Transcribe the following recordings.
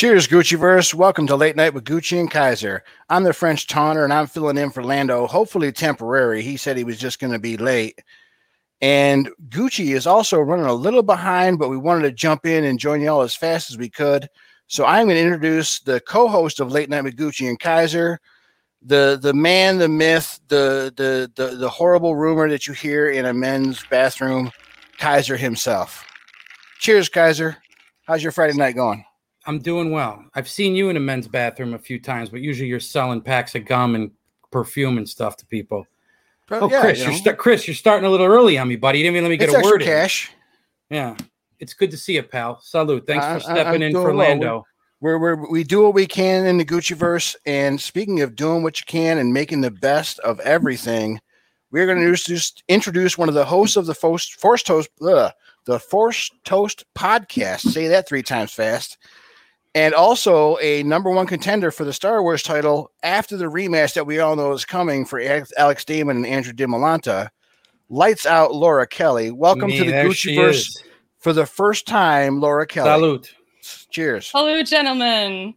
Cheers, Gucciverse. Welcome to Late Night with Gucci and Kaiser. I'm the French taunter, and I'm filling in for Lando, hopefully temporary. He said he was just going to be late. And Gucci is also running a little behind, but we wanted to jump in and join y'all as fast as we could. So I'm going to introduce the co-host of Late Night with Gucci and Kaiser, the the man, the myth, the the the, the horrible rumor that you hear in a men's bathroom, Kaiser himself. Cheers, Kaiser. How's your Friday night going? I'm doing well. I've seen you in a men's bathroom a few times, but usually you're selling packs of gum and perfume and stuff to people. Oh, yeah, Chris, you are sta- Chris, you're starting a little early on me, buddy. You didn't even let me get it's a word in. cash. Yeah, it's good to see you, pal. Salute. Thanks I- for I- stepping I'm in for well. Lando. We're, we're, we do what we can in the Gucciverse. And speaking of doing what you can and making the best of everything, we're going to introduce, introduce one of the hosts of the Force, Force Toast, ugh, the Force Toast podcast. Say that three times fast. And also a number one contender for the Star Wars title after the rematch that we all know is coming for Alex- Alex Damon and Andrew DiMolanta. Lights out Laura Kelly. Welcome Me, to the there Gucci she verse for the first time, Laura Kelly. Salute. Cheers. Hello, gentlemen.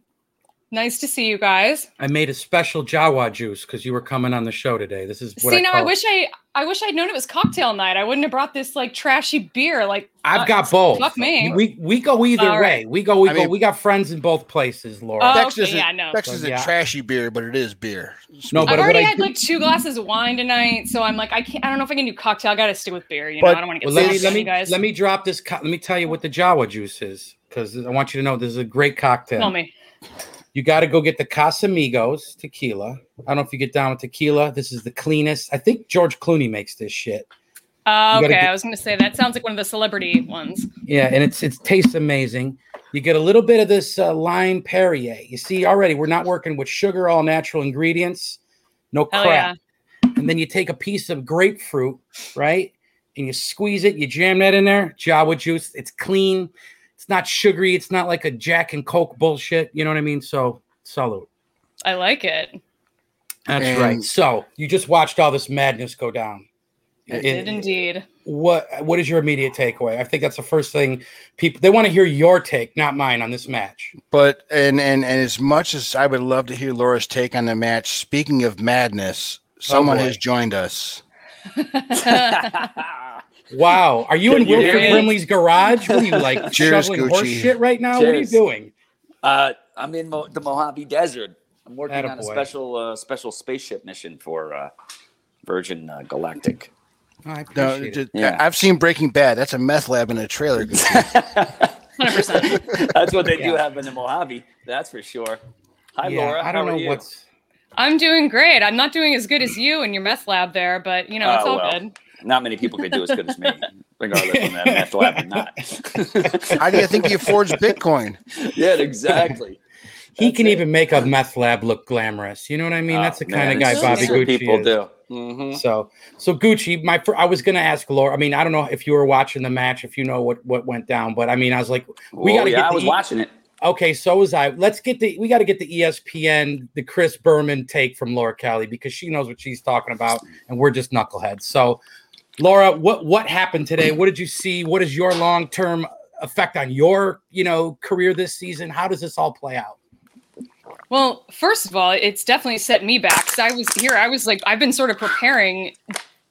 Nice to see you guys. I made a special Jawa juice because you were coming on the show today. This is what see, I now call I wish I I wish I'd known it was cocktail night. I wouldn't have brought this like trashy beer. Like I've uh, got both. Fuck me. We we go either All way. right. We go. We I go. mean- we got friends in both places, Laura. Oh, Bex okay, isn't, yeah, no. Bex So, isn't yeah. trashy beer, but it is beer. No, I've already I had do- like two glasses of wine tonight, so I'm like, I can't. I don't know if I can do cocktail. I got to stick with beer. You know, I don't want to Well, get let me let on me you guys. let me drop this. Co- let me tell you what the Jawa juice is because I want you to know this is a great cocktail. tell me. You got to go get the Casamigos tequila. I don't know if you get down with tequila. This is the cleanest. I think George Clooney makes this shit. Uh, okay, get- I was going to say that sounds like one of the celebrity ones. Yeah, and it's it tastes amazing. You get a little bit of this uh, lime Perrier. You see already we're not working with sugar, all natural ingredients, no crap. And then you take a piece of grapefruit, right? And you squeeze it, you jam that in there, Jawa juice. It's clean. It's not sugary. It's not like a Jack and Coke bullshit. You know what I mean? So salute. I like it. That's And- right. So you just watched all this madness go down. I It- did indeed. what what is your immediate takeaway? I think that's the first thing people they want to hear your take, not mine, on this match. But and and and as much as I would love to hear Laura's take on the match, speaking of madness, oh, someone boy. has joined us. Wow, are you in Can you hear Wilford? Brimley's garage? What are you like Cheers, shoveling horse shit right now? What are you doing? Uh, I'm in Mo- the Mojave Desert. I'm working on a special uh, special spaceship mission for uh, Virgin uh, Galactic. Oh, I No, appreciate it. just- Yeah. I've seen Breaking Bad. That's a meth lab in a trailer. 100%. That's what they do Yeah. have in the Mojave. That's for sure. Hi, Yeah, Laura. I don't How know are you? what's. I'm doing great. I'm not doing as good as you in your meth lab there, but you know, it's Oh, all well. good. Not many people could do as good as me, regardless of that meth lab or not. How do you think he affords Bitcoin? yeah, exactly. He That's can it. even make a meth lab look glamorous. You know what I mean? That's the Oh, kind of guy it's- Bobby it's what Gucci people is. do. Mhm. So, so Gucci, my fir- I was gonna ask Laura. I mean, I don't know if you were watching the match, if you know what what went down, but I mean, I was like, we Oh, gotta yeah, get I the was E- watching it. Okay, so was I. Let's get the we got to get the ESPN, the Chris Berman take from Laura Kelly because she knows what she's talking about, and we're just knuckleheads. So, Laura, what what happened today? What did you see? What is your long term effect on your you know career this season? How does this all play out? Well, first of all, it's definitely set me back. 'cause I was here. I was like, I've been sort of preparing,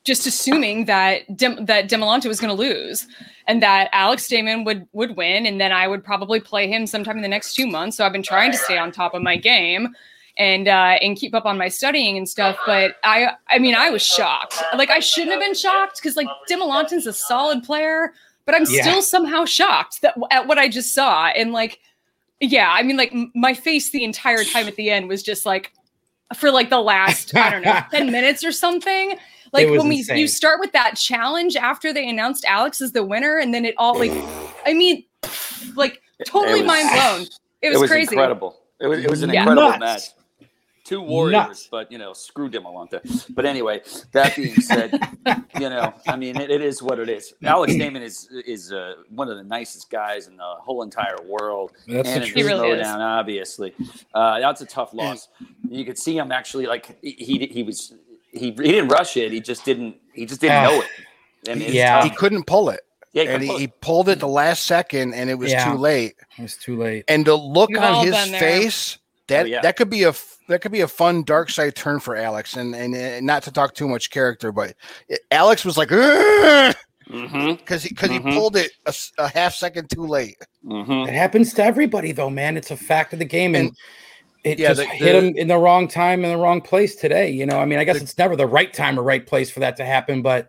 just assuming that Dim, that Demolanta was going to lose, and that Alex Damon would would win, and then I would probably play him sometime in the next two months. So I've been trying to stay on top of my game, and uh, and keep up on my studying and stuff. But I, I mean, I was shocked. Like I shouldn't have been shocked because like Demolanta's a solid player, but I'm Yeah. still somehow shocked that at what I just saw, and like yeah i mean like m- my face the entire time at the end was just like for like the last i don't know 10 minutes or something like when we insane. you start with that challenge after they announced alex as the winner and then it all like i mean like totally was- mind blown it was, it was crazy incredible. It was, it was an Yeah. incredible Nuts. match. Two warriors, Nuts. but you know, screw Demolanta. But anyway, that being said, you know, I mean, it, it is what it is. Alex Damon is is uh, one of the nicest guys in the whole entire world, That's the and in truth. Really is. down, obviously. Uh, that's a tough loss. You could see him actually like he he, he was he, he didn't rush it. He just didn't he just didn't Ah. know it. I mean, Yeah. tough. He couldn't pull it. Yeah, and he, compl- he pulled it the last second, and it was Yeah. too late. It was too late. And the look We've on his been there. face that Oh, yeah. that could be a f- that could be a fun dark side turn for Alex. And and, uh not to talk too much character, but it, Alex was like because Mhm, he because Mhm. he pulled it a half second too late. mhm. It happens to everybody, though, man. It's a fact of the game, and, And- it yeah, just the- hit the- him in the wrong time in the wrong place today. You know, I mean, I guess The- it's never the right time or right place for that to happen, but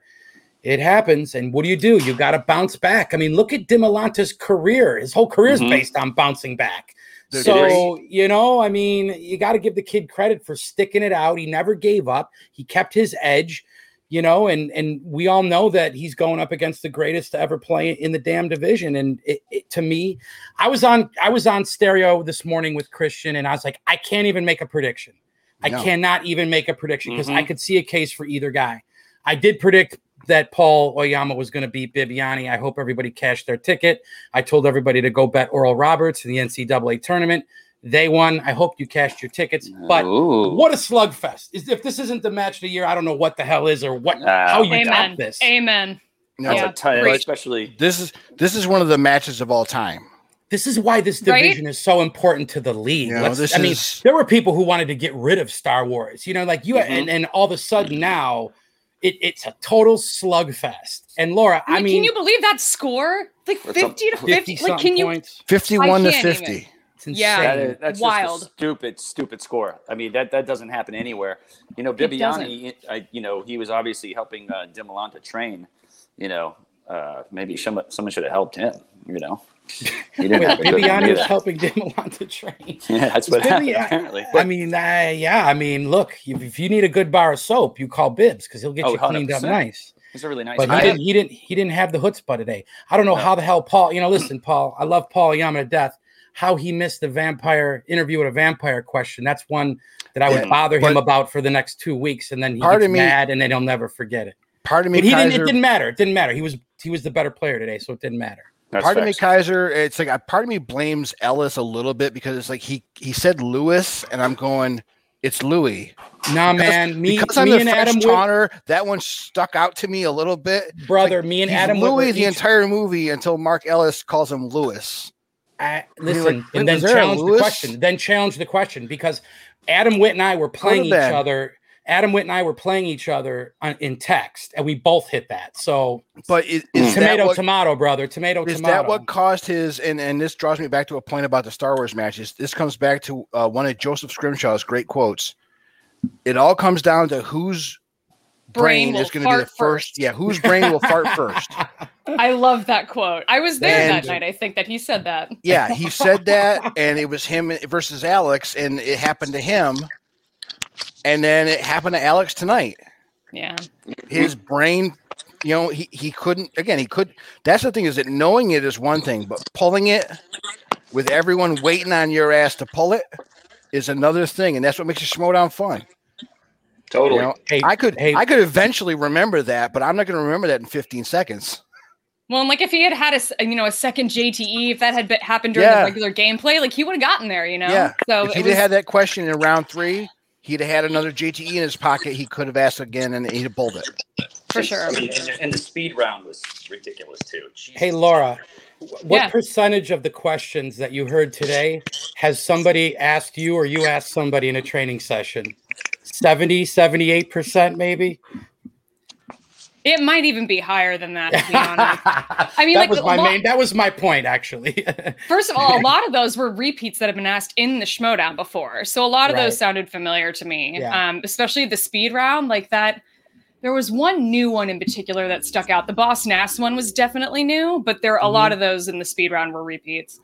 it happens. And what do you do? You got to bounce back. I mean, look at Dimalante's career. His whole career is Mhm. based on bouncing back. Dude, it So, you know, I mean, you got to give the kid credit for sticking it out. He never gave up. He kept his edge, you know, and and we all know that he's going up against the greatest to ever play in the damn division. And it, it, to me, I was on I was on stereo this morning with Christian, and I was like, I can't even make a prediction. I No. cannot even make a prediction because I Mhm. could see a case for either guy. I did predict that Paul Oyama was going to beat Bibiani. I hope everybody cashed their ticket. I told everybody to go bet Oral Roberts in the NCAA tournament. They won. I hope you cashed your tickets. But Ooh. what a slugfest! Is if this isn't the match of the year, I don't know what the hell is or what Ah, how you Amen. top this. Amen. No, That's Yeah, a tight, especially. this is this is one of the matches of all time. This is why this Right? division is so important to the league. You know, this I mean, is- there were people who wanted to get rid of Star Wars. You know, like you Mhm. and, and all of a sudden now it, it's a total slugfest. And Laura, I Like, mean, can you believe that score? Like 50 to 50. 50 Like, can you? points. Fifty-one to I can't even. fifty. It's. Yeah. That is, that's Wild. just a stupid, stupid score. I mean, that that doesn't happen anywhere. You know, It Bibiani, I, you know, he was obviously helping uh, Dimolanta train. You know, uh, maybe some, someone should have helped him. You know, he didn't Wait, have a good Bibiani is either. helping Dimolanta train. Yeah, that's what Bibi- happened apparently. I mean, uh, yeah. I mean, look, if, if you need a good bar of soap, you call Bibs because he'll get Oh, you cleaned up 100%. nice. He's a really nice But guy. he didn't. He didn't. He didn't have the chutzpah today. I don't know No. how the hell Paul. You know, listen, Paul. I love Paul Yama to death. How he missed the vampire interview with a vampire question. That's one that I would Yeah, bother him about for the next two weeks, and then he gets me, mad, and then he'll never forget it. Part of me, But he didn't. It didn't matter. It didn't matter. He was. He was the better player today, so it didn't matter. That's part of me. Kaiser, it's like a part of me blames Ellis a little bit because it's like he he said Lewis, and I'm going, it's Louis. Nah, Because- man. Me, because I'm me the and French Adam, Whit- taunter, that one stuck out to me a little bit. brother. me and Adam Louis Whit the each- entire movie until Mark Ellis calls him Lewis. I, You're listen, like, and then challenge the question. Then challenge the question because Adam Witt and I were playing each other. Adam Witt and I were playing each other on, in text, and we both hit that. So But is, is that tomato, what, tomato, brother, tomato, is tomato. that what caused his? And and this draws me back to a point about the Star Wars matches. This comes back to uh, one of Joseph Scrimshaw's great quotes. It all comes down to whose brain, Brain is going to be the first. first. Yeah, whose brain will fart first. I love that quote. I was there And- that night. I think that he said that. Yeah, he said that, and it was him versus Alex, and it happened to him, and then it happened to Alex tonight. Yeah. His brain, you know, he he couldn't. Again, he could. That's the thing is that knowing it is one thing, but pulling it with everyone waiting on your ass to pull it is another thing, and that's what makes a Schmoedown fun. Totally. You know, Hey, I could hey, I could eventually remember that, but I'm not going to remember that in 15 seconds. Well, and like if he had had a you know a second JTE, if that had been, happened during Yeah. the regular gameplay, like he would have gotten there. You know. Yeah. So if it he'd was, had that question in round three, he'd have had another JTE in his pocket. He could have asked again, and he'd have pulled it. for sure. I and, and the speed round was ridiculous too. Jesus. Hey, Laura, what Yeah. percentage of the questions that you heard today has somebody asked you or you asked somebody in a training session? 70, 78% maybe? It might even be higher than that. To be honest. I mean, that like was my lot- main. That was my point, actually. First of all, a lot of those were repeats that have been asked in the Schmoedown before. So a lot of Right. those sounded familiar to me. Yeah. Um, especially the speed round, like that. There was one new one in particular that stuck out. The Boss Nass one was definitely new, but there a lot Mm-hmm. of those in the speed round were repeats.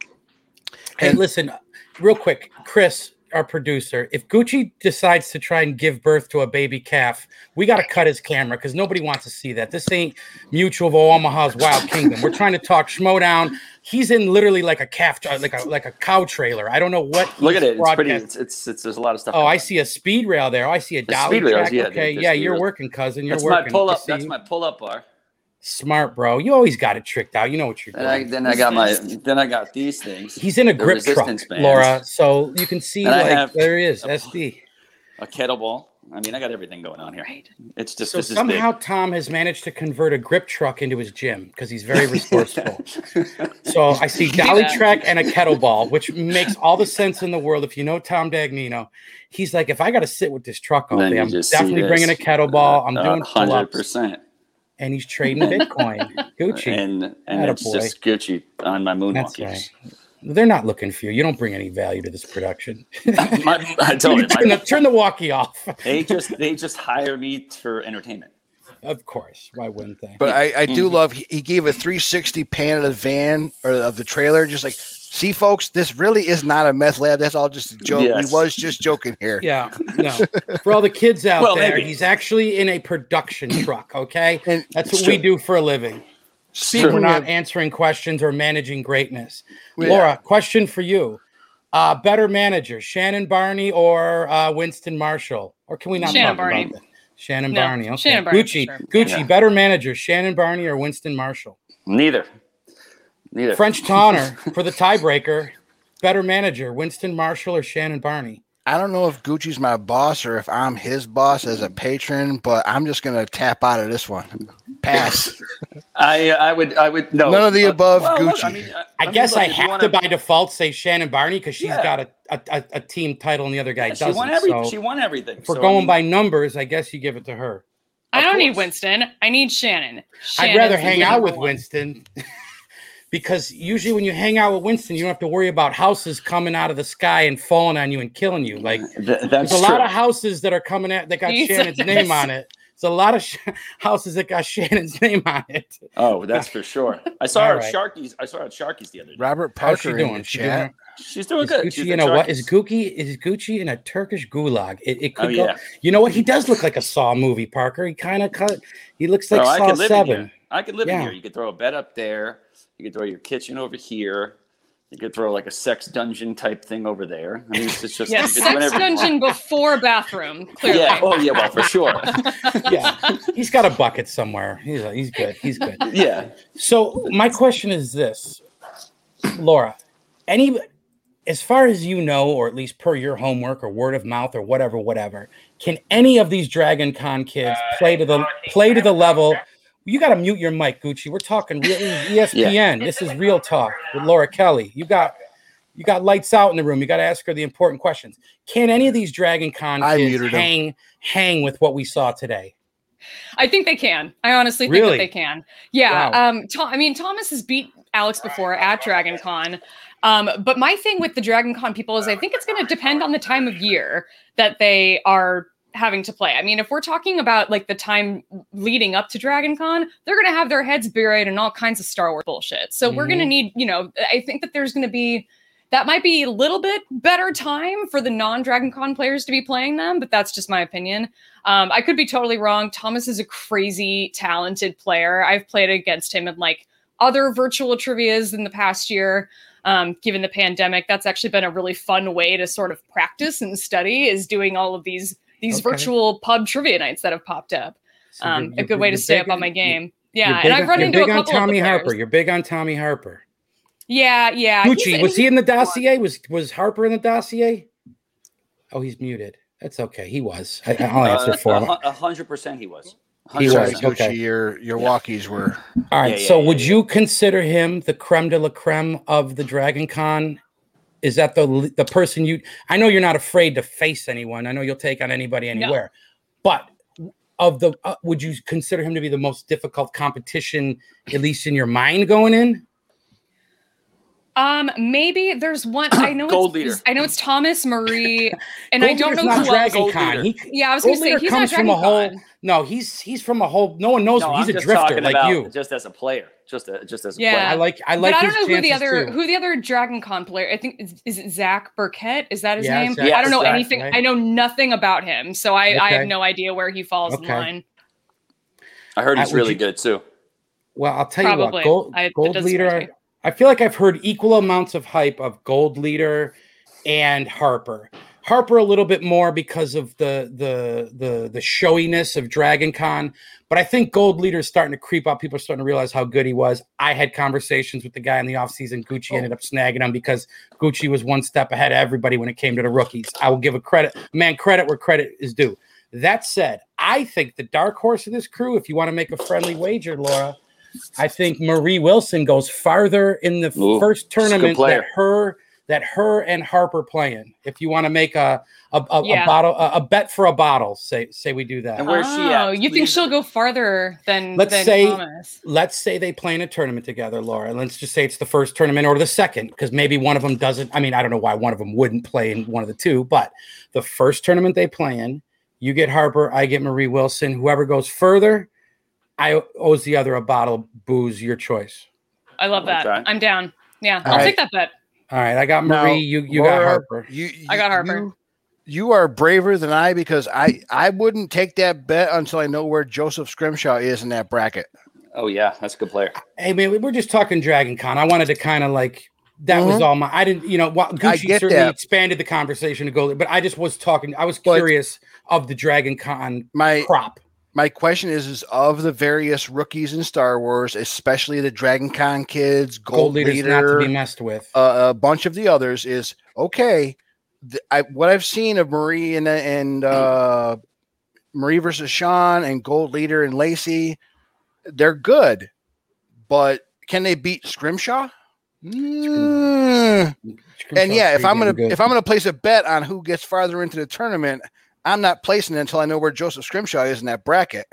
Hey, And- listen, real quick, Chris, our producer, if Gucci decides to try and give birth to a baby calf, we got to cut his camera because nobody wants to see that. This ain't Mutual of Omaha's Wild Kingdom. We're trying to talk Schmoedown. He's in literally like a calf, like a like a cow trailer. I don't know what. Look at it. It's pretty. broadcast- It's, it's it's there's a lot of stuff. Oh, I see a speed rail there. Oh, I see a dolly speed rails, track. yeah, okay, yeah, you're rails. working, cousin. You're That's working. my pull up. That's my pull up bar. Smart, bro. You always got it tricked out. You know what you're And I, doing. then I got my. Then I got these things. He's in a the grip truck, resistance bands. Laura. So you can see And I like have there he is, a- SD. a kettlebell. I mean, I got everything going on here. Right. It's just So this somehow is Tom has managed to convert a grip truck into his gym because he's very resourceful. so I see dolly that. track and a kettleball, which makes all the sense in the world. If you know Tom Dagnino, he's like, if I got to sit with this truck all Then day, I'm definitely bringing a kettleball. I'm Uh, doing hundred pull-ups, percent, and he's trading Bitcoin. Gucci. and and it's Attaboy. just Gucci on my That's moonwalkies. right. They're not looking for you. You don't bring any value to this production. My- I told you, turn, the, my, turn the walkie off. they just they just hire me for entertainment. Of course. Why wouldn't they? But I, I do Mhm. love he, he gave a 360 pan of the van or of the trailer, just like see, folks, this really is not a meth lab. That's all just a joke. Yes. We was just joking here. Yeah, no. For all the kids out Well, there, maybe. he's actually in a production truck. Okay, And that's It's what we do for a living. speaking We're not answering questions or managing greatness. Yeah. Laura, question for you: uh, Better manager, Shannon Barney or uh, Winston Marshall, or can we not Shannon talk Barney. about that? Shannon No, Barney. Okay. Shannon Barney for Gucci, sure. Gucci, Yeah. better manager, Shannon Barney or Winston Marshall? Neither, neither. French Taunter for the tiebreaker. Better manager, Winston Marshall or Shannon Barney? I don't know if Gucci's my boss or if I'm his boss as a patron, but I'm just gonna tap out of this one. Pass. I I would I would no None of the Uh, above, look, Gucci. I, mean, I, mean, guess look, I have wanna- to by default say Shannon Barney because she's Yeah. got a, a, a, a team title and the other guy Yeah, she doesn't. She won every, so she won everything. if we're so, I going mean, by numbers, I guess you give it to her. I don't need. Winston. I need Shannon. I'd rather hang out with one. Winston because usually when you hang out with Winston, you don't have to worry about houses coming out of the sky and falling on you and killing you. Like th- that's there's a true. lot of houses that are coming at that got Jesus. Shannon's name on it. There's a lot of sh- houses that got Shannon's name on it. oh, that's for sure. I saw All her right. at Sharky's. I saw her at Sharky's the other day. Robert How's she Parker doing? the She chat. doing- She's doing Is good. She's Gucci in at a what? Is Sharky's. Gucci is Gucci in a Turkish gulag? It, it Oh could go. yeah. You know what? He does look like a Saw movie, Parker. He kind of cut. He looks like Bro, I Saw could live in Seven. here. I could live Yeah. in here. You could throw a bed up there. You could throw your kitchen over here. You could throw like a sex dungeon type thing over there. I mean, it's, it's just Yes, you could do sex whatever you want. dungeon before bathroom. Clearly. Yeah. Oh yeah. Well, for sure. Yeah, he's got a bucket somewhere. He's he's good. He's good. Yeah. So my question is this, Laura, any as far as you know, or at least per your homework or word of mouth or whatever, whatever, can any of these Dragon Con kids play to the play to the level? You got to mute your mic, Gucci. We're talking real ESPN. This is real talk with Laura Kelly. You got you got lights out in the room. You got to ask her the important questions. Can any of these Dragon Con kids muted him. hang hang with what we saw today? I think they can. I honestly think Really? that they can. Yeah. Wow. Um. Tom, I mean, Thomas has beat Alex before at Dragon Con. Um. But my thing with the Dragon Con people is I think it's going to depend on the time of year that they are having to play. I mean, if we're talking about like the time leading up to Dragon Con, they're going to have their heads buried in all kinds of Star Wars bullshit. So we're going to need, you know, I think that there's going to be that might be a little bit better time for the non-Dragon Con players to be playing them, but that's just my opinion. Um, I could be totally wrong. Thomas is a crazy talented player. I've played against him in like other virtual trivias in the past year. Um, given the pandemic, that's actually been a really fun way to sort of practice and study is doing all of these these Okay. virtual pub trivia nights that have popped up. So Um, you're- a you're- good way to stay up on my game. Yeah, and I've on- run you're into a big couple on Tommy of Harper. You're big on Tommy Harper. Yeah, yeah. Gucci, was he in the dossier? Was was Harper in the dossier? Oh, he's muted. That's okay. He was. I, I'll answer Uh, for him. A hundred percent, he was. He Sorry, was, 100%. Gucci, okay. your your walkies were. All right. yeah, so, yeah, would yeah. you consider him the creme de la creme of the Dragon Con? Is that the the person you? I know you're not afraid to face anyone. I know you'll take on anybody anywhere. But of the, uh, would you consider him to be the most difficult competition, at least in your mind, going in? Um, maybe there's one. I know Gold it's, leader. I know it's Thomas Marie, and I Gold don't know not who else. Dragon Con. He, Yeah, I was gonna say Leader he's comes not from Dragon a whole. Con. No, he's he's from a whole. No one knows No, him. He's I'm a just drifter talking like about you. just as a player, just a, just as a Yeah. I like I like. but I don't know who the other too. who the other Dragon Con player. I think is, is it Zach Burkett? Is that his Yeah, name? Zach- I don't know Zach, anything. right. I know nothing about him, so I, I have no idea where he falls Okay. in line. I heard Uh, he's would really you- good too. Well, I'll tell you Probably. what, gold, I- gold leader. I feel like I've heard equal amounts of hype of gold leader and Harper. Harper a little bit more because of the the the the showiness of Dragon Con, but I think Gold Leader is starting to creep up. People are starting to realize how good he was. I had conversations with the guy in the offseason. Gucci ended oh. up snagging him because Gucci was one step ahead of everybody when it came to the rookies. I will give a credit, man, credit where credit is due. That said, I think the dark horse of this crew, if you want to make a friendly wager, Laura, I think Marie Wilson goes farther in the Ooh, first she's a good tournament that her that her and Harper playing. If you want to make a a, a, Yeah. a bottle a, a bet for a bottle, say say we do that. And where's she at? Oh, you think she'll go farther than Let's than say- Thomas? let's say they play in a tournament together, Laura. Let's just say it's the first tournament or the second, because maybe one of them doesn't. I mean, I don't know why one of them wouldn't play in one of the two, but the first tournament they play in, you get Harper, I get Marie Wilson. Whoever goes further, I owes the other a bottle booze. Your choice. I love that. Okay. I'm down. Yeah, All I'll right. take that bet. All right, I got Now, Marie. you you got Harper. You, I got Harper. You, you are braver than I because I I wouldn't take that bet until I know where Joseph Scrimshaw is in that bracket. Oh yeah, that's a good player. Hey man, we're just talking Dragon Con. I wanted to kind of like that was Mhm. all my. I didn't, you know, what I Gucci certainly that. expanded the conversation to go, but I just was talking. I was But- curious of the Dragon Con My crop. My question is is of the various rookies in Star Wars, especially the Dragon Con kids, Gold Gold, leaders not to be messed with. uh, a bunch of the others is okay. th- I, what I've seen of Marie and and uh, Marie versus Sean and Gold Leader and Lacey, they're good, but can they beat Scrimshaw? Mm. And yeah, if I'm gonna if I'm gonna place a bet on who gets farther into the tournament, I'm not placing it until I know where Joseph Scrimshaw is in that bracket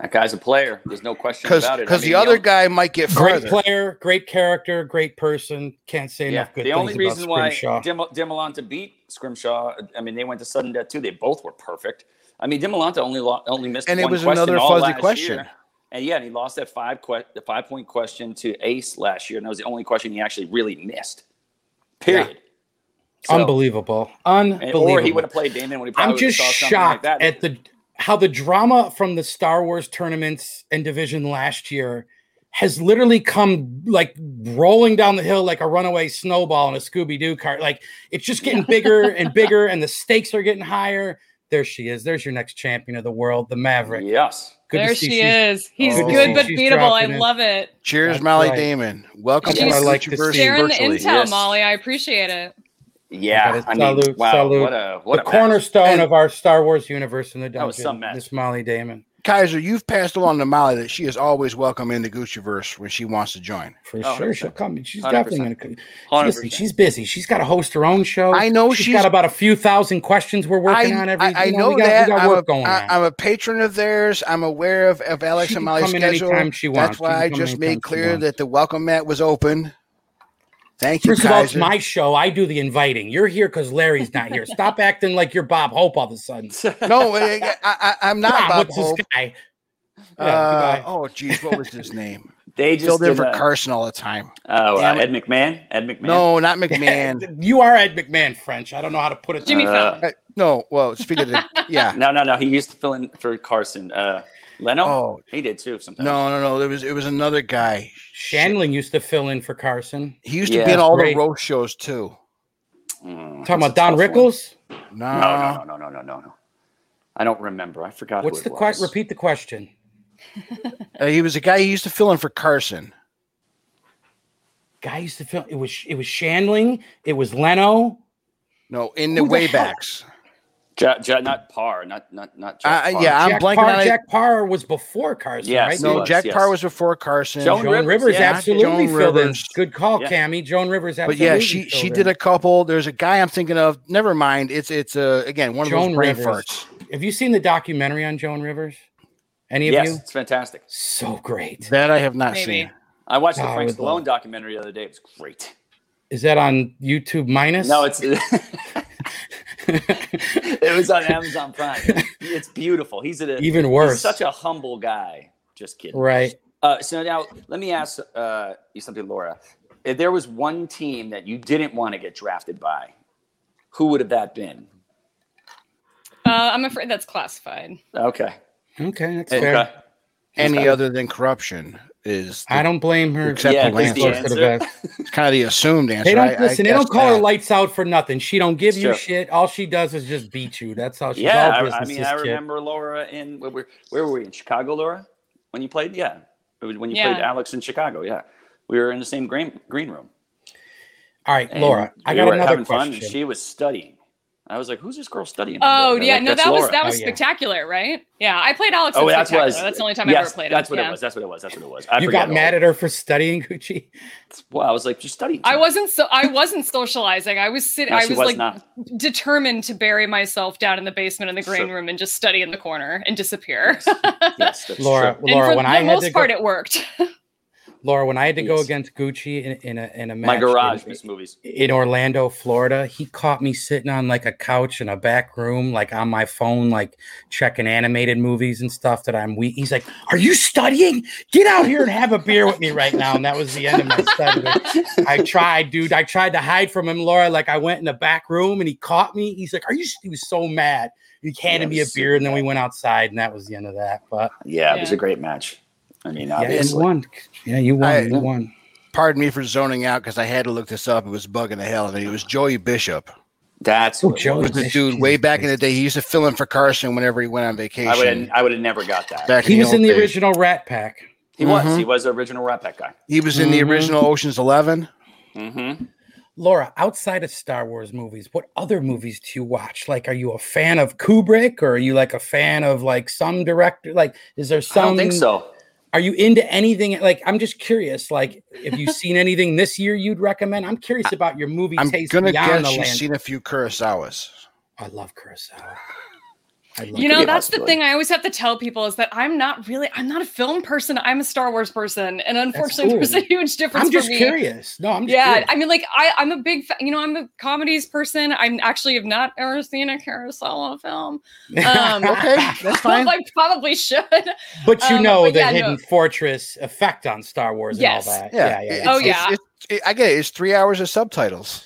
That guy's a player. There's no question because about it. I because mean, the other only- guy might get great farther. player, great character, great person. Can't say yeah, enough good the things only about reason why Scrimshaw. Dim- Dimolanta beat Scrimshaw, I mean, they went to sudden death too. They both were perfect. I mean, Dimolanta only lo- only missed And it was question another all fuzzy last question. year. And yeah, and he lost that five que- the five point question to Ace last year, and that was the only question he actually really missed. Period. So- Unbelievable, unbelievable. or he would have played Damon when he probably I'm just would've saw something like shocked that. at the how the drama from the Star Wars tournaments and division last year has literally come like rolling down the hill like a runaway snowball in a Scooby Doo cart. Like it's just getting bigger and bigger, and the stakes are getting higher. There she is. There's your next champion of the world, the Maverick. Yes. Good there she is. He's Good good but beatable. I love it. Cheers, That's Molly right. Damon. Welcome That's to what I like to see. Sharing the intel, Yes. Molly. I appreciate it. Yeah. I mean, salute- wow. salute What a what the a cornerstone And- of our Star Wars universe in the dungeon. That was some match. Miss Molly Damon. Kaiser, you've passed along to Molly that she is always welcome in the Gucciverse when she wants to join. For Oh, sure, 100%. she'll come. She's 100%. definitely going to. come. Listen, she's busy. She's got to host her own show. I know she's she's- got about a few thousand questions we're working I, on every. I, I you know, we got, that. We got I'm, work a, going I, on. am a patron of theirs. I'm aware of, of Alex She and Molly's schedule. anytime she wants. That's why can I just made clear that the welcome mat was open. Thank you, First of all, it's my show. I do the inviting. You're here because Larry's not here. Stop acting like you're Bob Hope all of a sudden. no, I, I, I'm not Bob, Bob what's Hope. this guy? Yeah, Uh, oh, geez, what was his name? They just Filled in for a- Carson all the time. Oh, uh, Ed McMahon. Ed McMahon. No, not McMahon. you are Ed McMahon French. I don't know how to put it. Jimmy down. Uh, Fallon. Uh, no, well, speaking of, the, yeah. No, no, no. He used to fill in for Carson. Uh, Leno. Oh, He did too. Sometimes. no, no, no. It was it was another guy. Shandling used to fill in for Carson. He used Yeah, to be in all great. the roast shows too. Mm, Talking about Don a tough one. Rickles. No, No, no, no, no, no, no, no. I don't remember. I forgot. What's who the question? Repeat the question. Uh, he was a guy he used to fill in for Carson. Guy used to fill. It was it was Shandling. It was Leno. No, in the Who the hell? Waybacks. Ja- Ja- not Paar. Not not not. Uh, Jack Paar. yeah, I'm Jack blanking Paar, on it. Jack Paar was before Carson, Yes, right? No, was, Jack yes. Paar was before Carson. Joan Joan Rivers, Rivers, yeah. absolutely Joan filled in. Rivers. Good call, Yeah. Cammy. Joan Rivers, absolutely. but yeah, she she filled did a couple. There's a guy I'm thinking of. Never mind. It's it's uh, again one of Joan those brain Rivers. farts. Have you seen the documentary on Joan Rivers? Any of Yes, you? it's fantastic. So great. That I have not Maybe. seen. I watched the Oh, I Frank would love Stallone documentary the other day. It was great. Is that on YouTube minus? No, it's it was on Amazon Prime. It's beautiful. He's a even he's worse. such a humble guy. Just kidding. right. Uh, so now let me ask uh, you something, Laura. If there was one team that you didn't want to get drafted by, who would have that been? Uh, I'm afraid that's classified. Okay. Okay, that's Okay. fair. Okay. Any Okay. other than corruption is the, I don't blame her. Except Yeah, for he's the Lance. The answer. vest. it's kind of the assumed answer. They don't I- I listen. They don't call her lights out for nothing. She don't give It's you true. shit. All she does is just beat you. That's how she's Yeah, all I, business. I mean, this I kid. remember Laura in where, were- where were we in Chicago, Laura? When you played, yeah, It was when you played Alex in Chicago, yeah, we were in the same green green room. All right, And Laura. I got were another having fun, question. and she was studying. I was like, "Who's this girl studying?" Oh under?" Yeah, like, no, "That's that was that was Oh, yeah. spectacular, right? Yeah, I played Alex. Oh, that's what was. That's the only time I ever played That's it. what yeah. it was. That's what it was. That's what it was. I you got mad at her for studying Gucci. Well, I was like, "You're. I too wasn't so I wasn't socializing. I was sitting. No, I was, was like not. determined to bury myself down in the basement in the green Sure. room and just study in the corner and disappear. Yes, that's Laura, true. and Laura, for when the I had most to part, go, it worked. Laura, when I had to go against Gucci in, in a in a match My garage in, miss movies. in Orlando, Florida, he caught me sitting on like a couch in a back room, like on my phone, like checking animated movies and stuff that I'm weak. He's like, "Are you studying? Get out here and have a beer with me right now." And that was the end of my study. I tried, dude. I tried to hide from him, Laura. Like I went in the back room and he caught me. He's like, "Are you?" He was so mad. He handed Yeah, me a it was beer, and then we went outside, and that was the end of that. But Yeah, it was a great match. I mean, yeah, you obviously. won. Yeah, you won. I- you won. Pardon me for zoning out because I had to look this up. It was bugging the hell out of me. It was Joey Bishop. That's Oh, Joey It was. was the Bishop, dude way back in the day. He used to fill in for Carson whenever he went on vacation. I would I would have never got that. back He was in the days. original Rat Pack. He was. Mhm. He was the original Rat Pack guy. He was in the Mhm. original Ocean's Eleven. Mm-hmm. Laura, outside of Star Wars movies, what other movies do you watch? Like, are you a fan of Kubrick, or are you like a fan of like some director? Like, is there some? I don't think so. Are you into anything? Like, I'm just curious. Like, if you've seen anything this year you'd recommend? I'm curious about your movie taste. I'm taste gonna guess seen a few Kurosawas. I love Kurosawa. I love you know, be a that's the thing I always have to tell people is that I'm not really I'm not a film person. I'm a Star Wars person, and unfortunately, cool. there's a huge difference I'm just for me. curious. No, I'm just Yeah, curious. I mean, like I, I'm a big, fa- you know, I'm a comedies person. I'm actually have not ever seen a Kurosawa film. Um, Okay, that's fine. I probably should. but you um, know but the yeah, no. Hidden Fortress effect on Star Wars Yes. and all that. Yeah, Yeah, yeah, yeah. it's- Oh, it's- yeah. it's- it- I get it. It's three hours of subtitles.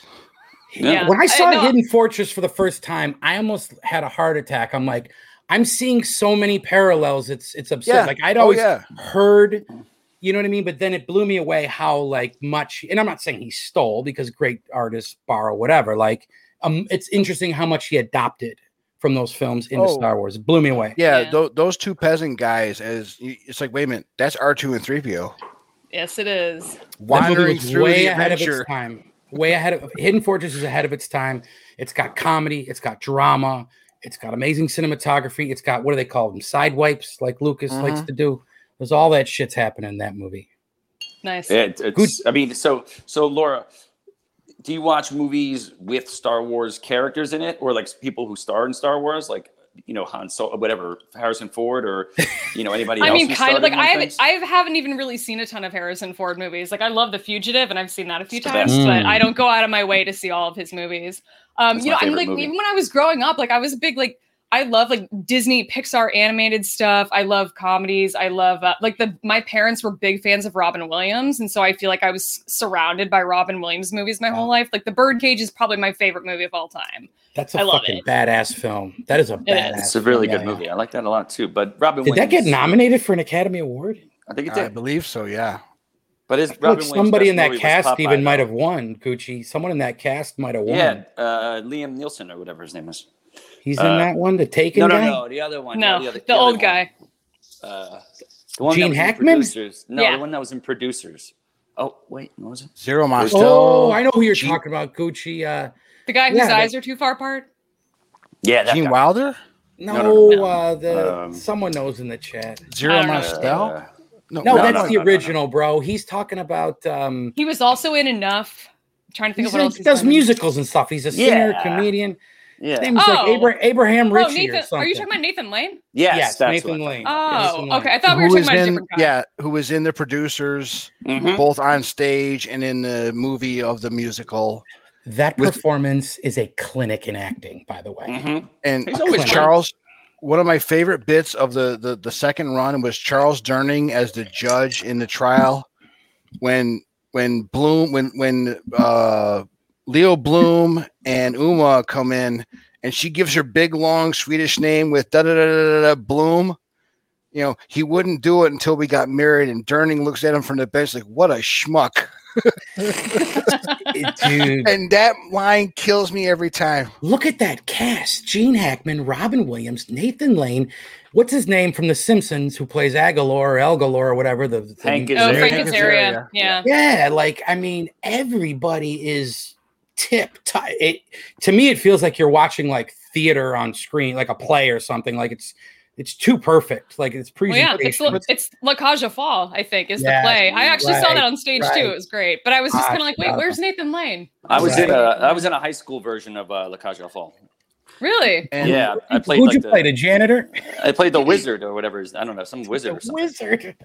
Yeah. When I I saw know. Hidden Fortress for the first time, I almost had a heart attack. I'm like, I'm seeing so many parallels. It's it's absurd. Yeah. Like I'd Oh always yeah. heard, you know what I mean? But then it blew me away how like much, and I'm not saying he stole because great artists borrow whatever. Like, um, it's interesting how much he adopted from those films into Oh. Star Wars. It blew me away. Yeah, Yeah. tho- those two peasant guys. As you- it's like, wait a minute, that's R two and three PO Yes, it is. That movie wandering through way the ahead of adventure. its time. Way ahead of Hidden Fortress is ahead of its time. It's got comedy, it's got drama, it's got amazing cinematography, it's got what do they call them? Side wipes, like Lucas likes Mhm. to do. There's all that shit's happening in that movie. Nice. It, it's. I mean, so so Laura, do you watch movies with Star Wars characters in it, or like people who star in Star Wars, like you know Han Solo, whatever, Harrison Ford, or you know anybody I else? mean, kind of like I haven't. I haven't even really seen a ton of Harrison Ford movies. Like I love The Fugitive, and I've seen that a few It's times, best. but Mm. I don't go out of my way to see all of his movies. Um, you know, I'm favorite like movie. even when I was growing up, like I was a big like I love like Disney Pixar animated stuff. I love comedies. I love uh, like the my parents were big fans of Robin Williams, and so I feel like I was surrounded by Robin Williams movies my whole life. Like The Birdcage is probably my favorite movie of all time. That's a I fucking badass film. That is a is. badass. It's a really film. good Yeah, movie. I like that a lot too. But Robin yeah. Did that get nominated for an Academy Award? I think it did. I believe so. Yeah. But is I like somebody in that cast even might have won, Gucci. Someone in that cast might have won. Yeah, uh, Liam Nielsen or whatever his name is. He's in uh, that one, the Taken No, no, guy. no, the other one. No, the, other, the other old one. guy. Uh, the one Gene in Hackman? Producers. No, Yeah. the one that was in producers. Oh wait, what was it? Zero Mostel. Oh, I know who you're Gene- talking about, Gucci. Uh, The guy whose Yeah, that- eyes are too far apart. Yeah, that Gene guy. Wilder. no, no, no, no. Uh, the Um, someone knows in the chat. Zero I. Mostel. Uh, No, No, that's no, the no, no, no. original, bro. He's talking about. um He was also in Enough. I'm trying to think he's of what in- else He does done. musicals and stuff. He's a singer, Yeah. comedian. His yeah. name is like Oh. Abra- Abraham Oh, Ritchie or Nathan, are you talking about Nathan Lane? Yes, yes, that's Nathan Lane. Oh, Nathan Lane. okay. I thought we were Who talking was about a in? different guy. Yeah, who was in the producers, thought. Mhm. both on stage and in the movie of the musical. That With- performance is a clinic in acting, by the way. Mhm. And He's always Charles, one of my favorite bits of the, the the second run was Charles Durning as the judge in the trial when when Bloom when when uh Leo Bloom and Uma come in and she gives her big long Swedish name with da da da da da Bloom. You know, he wouldn't do it until we got married, and Durning looks at him from the bench like, "What a schmuck!" Dude, And that line kills me every time. look at that cast: Gene Hackman, Robin Williams, Nathan Lane. What's his name from The Simpsons? Who plays Agalor or Elgalor or whatever? The, the- Hank Oh, Frank Hank Azaria. Azaria. Yeah. Yeah, like I mean, everybody is tip top. It to me, it feels like you're watching like theater on screen, like a play or something. Like it's it's too perfect. Like it's Well, yeah, it's, it's La Cage aux Folles, I think, is Yeah, the play. I actually saw that on stage right. too. It was great. But I was just kind of like, wait, where's Nathan Lane? I was in a Right. I was in a high school version of uh, La Cage aux Folles. Really? And yeah, I played Who'd like you the, play? The janitor? I played the wizard or whatever. I don't know, some wizard or The something. wizard.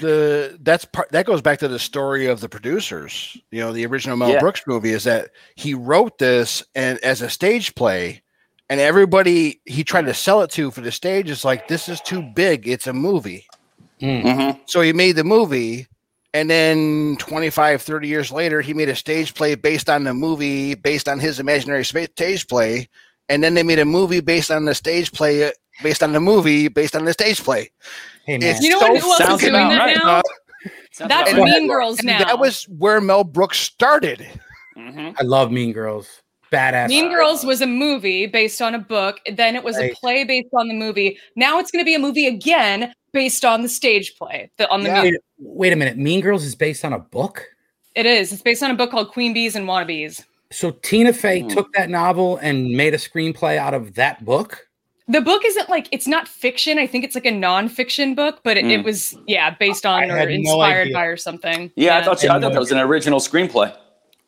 the that's part that goes back to the story of the producers. You know, the original Mel Yeah. Brooks movie is that he wrote this and as a stage play, and everybody he tried to sell it to for the stage is like, this is too big. It's a movie. Mhm. So he made the movie, and then 25, 30 years later, he made a stage play based on the movie, based on his imaginary stage play. And then they made a movie based on the stage play, based on the movie, based on the stage play. Hey man, It's You know so what? Who else is doing that right. now? Sounds That's about right. Mean Girls now. that was where Mel Brooks started. Mhm. I love Mean Girls. Badass. Mean Girls was a movie based on a book. Then it was Right. a play based on the movie. Now it's going to be a movie again based on the stage play. The, on the Yeah. Wait, wait a minute. Mean Girls is based on a book. it is. It's based on a book called Queen Bees and Wannabes. So Tina Fey Hmm. took that novel and made a screenplay out of that book. The book isn't like it's not fiction. I think it's like a nonfiction book, but it, it Mm. was yeah based I on or had no inspired by or something. Yeah, I thought you, I And thought that was an original screenplay.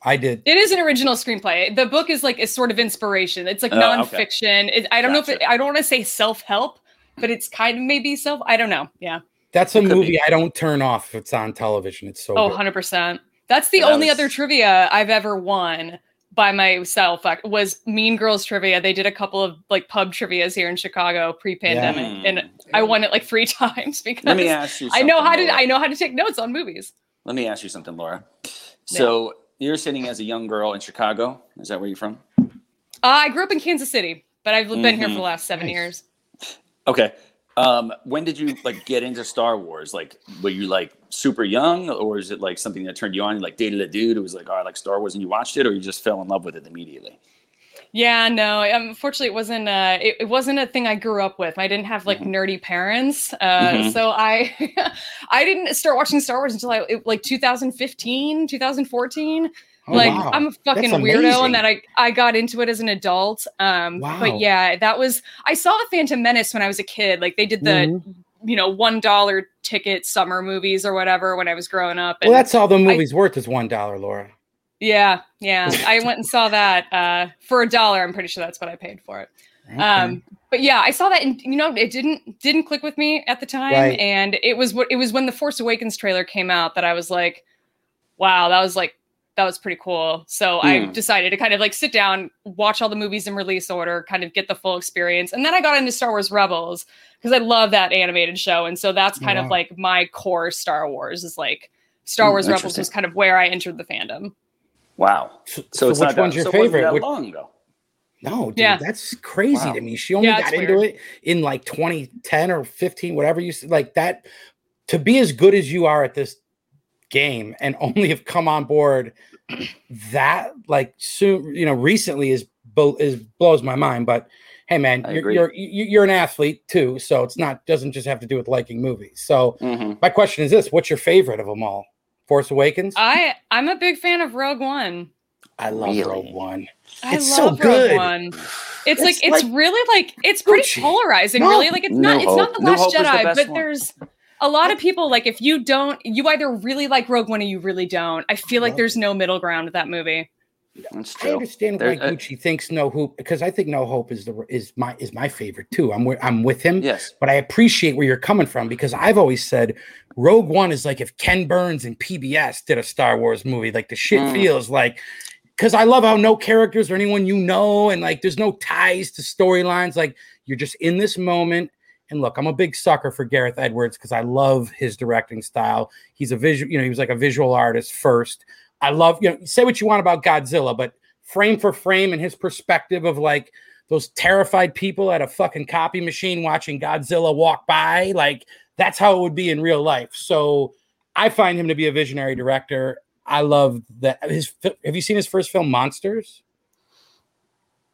I did. It is an original screenplay. The book is like a sort of inspiration. It's like Oh, okay. nonfiction. It, I don't know if it, I don't want to say self help, but it's kind of maybe self. I don't know. Yeah. That's a movie be. I don't turn off if it's on television. It's so Oh, 100%. That's the Yeah, that only was- other trivia I've ever won by myself was Mean Girls trivia. They did a couple of like pub trivias here in Chicago pre-pandemic Yeah. and I won it like three times because Let me ask you. I know how something, to I know how to take notes on movies. Let me ask you something, Laura. So you're sitting as a young girl in Chicago. Is that where you're from? Uh, I grew up in Kansas City, but I've been here for the last 7 Nice. years. Okay. Um, when did you like get into Star Wars? Like, were you like super young, or is it like something that turned you on? You, Like dated a dude who was like, "Oh, I like Star Wars," and you watched it, or you just fell in love with it immediately? Yeah, no. um, Unfortunately, it wasn't. Uh, it, it wasn't a thing I grew up with. I didn't have like Mhm. nerdy parents, uh, Mhm. so I, I didn't start watching Star Wars until I it, like 2015, 2014. Oh, like wow. I'm a fucking weirdo, and that I I got into it as an adult. Um, Wow. but yeah, that was I saw the Phantom Menace when I was a kid. Like they did the Mhm. you know one dollar ticket summer movies or whatever when I was growing up. Well, that's all the movie's worth is one dollar, Laura. yeah, yeah. I went and saw that uh, for a dollar. I'm pretty sure that's what I paid for it. Okay. Um, but yeah, I saw that, and you know, it didn't didn't click with me at the time, Right. and it was what it was when the Force Awakens trailer came out that I was like, wow, that was like that was pretty cool. So I Hmm. decided to kind of like sit down, watch all the movies in release order, kind of get the full experience, and then I got into Star Wars Rebels because I love that animated show, and so that's kind Wow. of like my core Star Wars is like Star Hmm, Wars Rebels interesting. was kind of where I entered the fandom. Wow. so, So, so it's which not that, one's your so favorite? That Which- long ago. no, dude, Yeah. that's crazy Wow. to me. She only Yeah, got into weird. it in like 2010 or 15, whatever you said. Like that, to be as good as you are at this game and only have come on board that like soon, you know, recently is bo- is blows my mind. But hey, man, you're, you're you- you're an athlete too, so it's not doesn't just have to do with liking movies. So hmm my question is this: What's your favorite of them all? Force Awakens. I I'm a big fan of Rogue One. I love Really? Rogue One. I It's so love good. Rogue One. It's, It's like it's really like it's pretty Gucci. polarizing. No, really, like it's New not it's not the Last Hope is the Jedi, but one. there's a lot of people like if you don't, you either really like Rogue One or you really don't. I feel like there's no middle ground with that movie. That's I true. understand why There- uh, Gucci thinks New Hope because I think New Hope is the is my is my favorite too. I'm I'm with him, Yes. but I appreciate where you're coming from because I've always said Rogue One is like if Ken Burns and PBS did a Star Wars movie, like the shit Mm. feels like. Because I love how no characters or anyone you know, and like there's no ties to storylines. Like you're just in this moment. And look, I'm a big sucker for Gareth Edwards because I love his directing style. He's a visual, you know, he was like a visual artist first. I love, you know, say what you want about Godzilla, but frame for frame and his perspective of like those terrified people at a fucking copy machine watching Godzilla walk by, like that's how it would be in real life. So I find him to be a visionary director. I love that. His have you seen his first film, Monsters?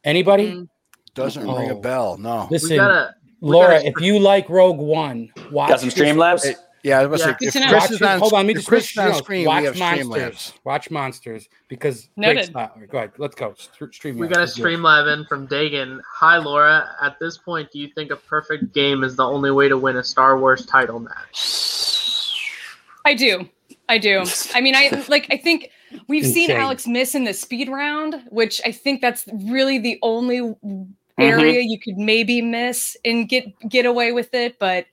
Anybody? Mm. Doesn't ring a Oh. bell. No. Listen, we gotta we Laura, if you like Rogue One, watch Got some his Streamlabs. first- Yeah, I was Yeah. gonna Good say, to if. Chris Watch is on, hold on, let me if just Chris make on screen. watch we have monsters. Streamlabs. Watch monsters because Noted. great style. Go ahead, let's go. Stream. We got a Streamlab in from Dagan. Hi, Laura. At this point, do you think a perfect game is the only way to win a Star Wars title match? I do. I do. I mean, I like. I think we've seen Alex miss in the speed round, which I think that's really the only Mm-hmm. area you could maybe miss and get get away with it. But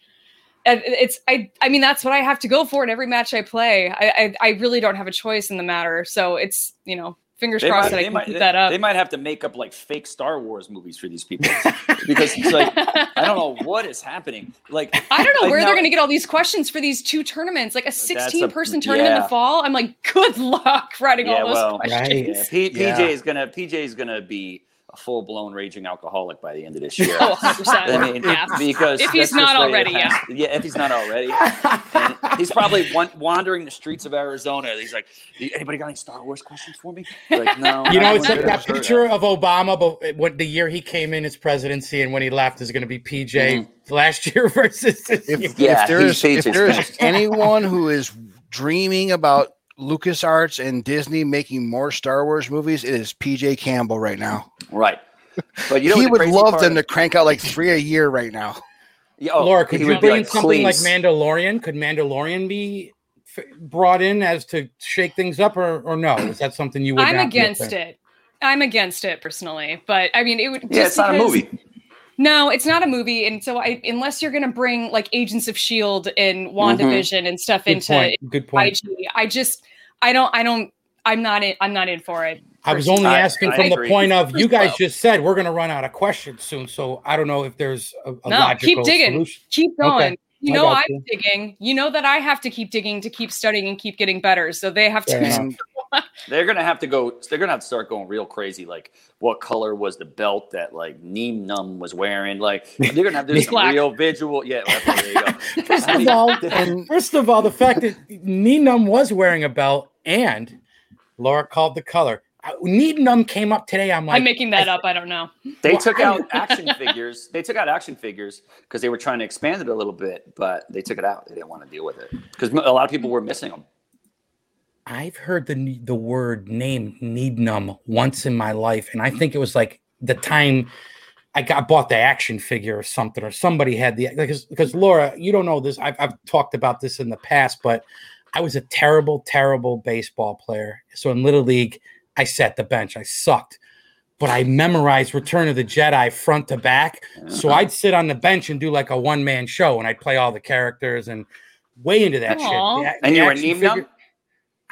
uh, it's I. I mean, that's what I have to go for in every match I play. I I, I really don't have a choice in the matter. So it's you know, fingers They crossed might, that I they, can might, keep they, that up. they might have to make up like fake Star Wars movies for these people because it's like I don't know what is happening. Like I don't know like, where now- they're going to get all these questions for these two tournaments, like a 16 person tournament in the fall. I'm like, good luck writing Yeah, all those well, questions. Yeah, P- Yeah. PJ is gonna PJ is gonna be a full blown raging alcoholic by the end of this year. Oh, 100%. I mean, yeah. because If he's not the way it already, has to- yeah, if he's not already, and he's probably wandering the streets of Arizona. He's like, "Anybody got any Star Wars questions for me?" Like, no. You know, it's like that heard picture of Obama, but what the year he came in his presidency and when he left is going to be PJ mm-hmm. last year versus. If, Yeah, if there he's is if there is anyone who is dreaming about LucasArts and Disney making more Star Wars movies, it is PJ Campbell right now. Right. But you know, he would love part- them to crank out like three a year right now. Yeah, oh, Laura, could he you bring like, something like Mandalorian? Could Mandalorian be f- brought in as to shake things up, or, or no? Is that something you would? I'm not against it. I'm against it personally, but I mean, it would. Yeah, just it's not a movie. No, it's not a movie, and so I, unless you're going to bring like Agents of Shield and WandaVision and stuff Mm-hmm. Good into point. Good point. IG, I just, I don't, I don't, I'm not in, I'm not in for it. I was only asking I from the agree. point of you guys just said we're going to run out of questions soon, so I don't know if there's a, a No, logical keep digging. solution. Keep going. Okay, You know I'm you. digging. You know that I have to keep digging to keep studying and keep getting better. So they have to. Fair enough. And They're gonna have to go. They're gonna have to start going real crazy. Like, what color was the belt that like Nien Nunb was wearing? Like, they're gonna have to do some Black. real visual. Yeah, well, there you go. First of all, and first of all, the fact that Nien Nunb was wearing a belt and Laura called the color. Uh, Nien Nunb came up today. I'm like, I'm making that up. I don't know. They Well, took I- out action figures. They took out action figures because they were trying to expand it a little bit, but they took it out. They didn't want to deal with it because a lot of people were missing them. I've heard the the word name Neednum once in my life, and I think it was like the time I got bought the action figure or something, or somebody had the because because Laura, you don't know this. I've I've talked about this in the past, but I was a terrible, terrible baseball player. So in Little League, I sat the bench. I sucked. But I memorized Return of the Jedi front to back. So Uh-huh. I'd sit on the bench and do like a one man show and I'd play all the characters and way into that Aw. shit. The- And the you were action Nien Nunb? figure-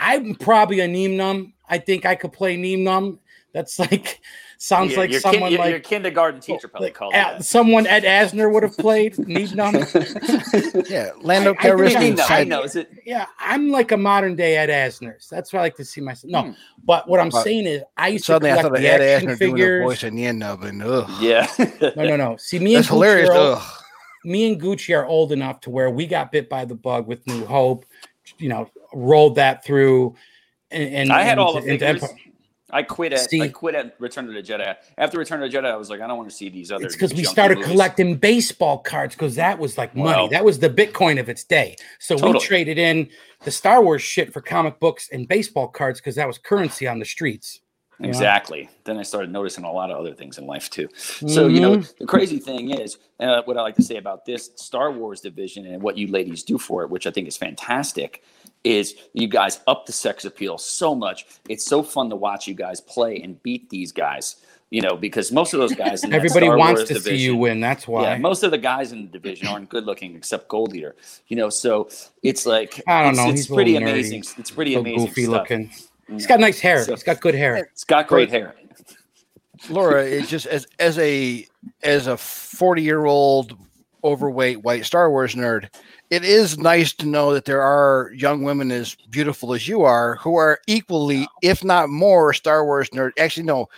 I'm probably a Nien Nunb. I think I could play Nien Nunb. That's like sounds Yeah, like your, someone your, like your kindergarten teacher probably like, called it someone Ed Asner would have played Nien Nunb. yeah, Lando I- I think What do you Calrissian mean, though? I said, know. Is it? yeah, I'm like a modern day Ed Asner. That's what I like to see myself. No, Hmm. but what I'm But saying is, I used to suddenly I collect thought of the Ed action Asner doing the figures. voice in the end of it. Ugh. Yeah. No, no, no. See, me That's and Gucci hilarious. are old- Ugh. me and Gucci are old enough to where we got bit by the bug with New Hope. You know, rolled that through. And, and I had and- all the figures. Empire. I quit at I quit at Return of the Jedi. After Return of the Jedi, I was like, I don't want to see these other. It's because we started movies. collecting baseball cards because that was like money. Wow. That was the Bitcoin of its day. So we traded in the Star Wars shit for comic books and baseball cards because that was currency on the streets. know? Exactly. Then I started noticing a lot of other things in life too. So you know, Mm-hmm. the crazy thing is, uh, what I like to say about this Star Wars division and what you ladies do for it, which I think is fantastic, is you guys up the sex appeal so much. It's so fun to watch you guys play and beat these guys. You know, because most of those guys in Everybody Star wants Wars to see you win. That's why. Yeah, most of the guys in the division aren't good looking except Gold Eater. You know, so it's like I don't it's, know, It's he's pretty little nerdy. amazing. It's pretty amazing goofy stuff. looking. Mm. He's got nice hair. So- He's got good hair. It's got great hair. Laura, it just as as a as a forty year old overweight white Star Wars nerd, it is nice to know that there are young women as beautiful as you are who are equally, if not more, Star Wars nerd. Actually, no,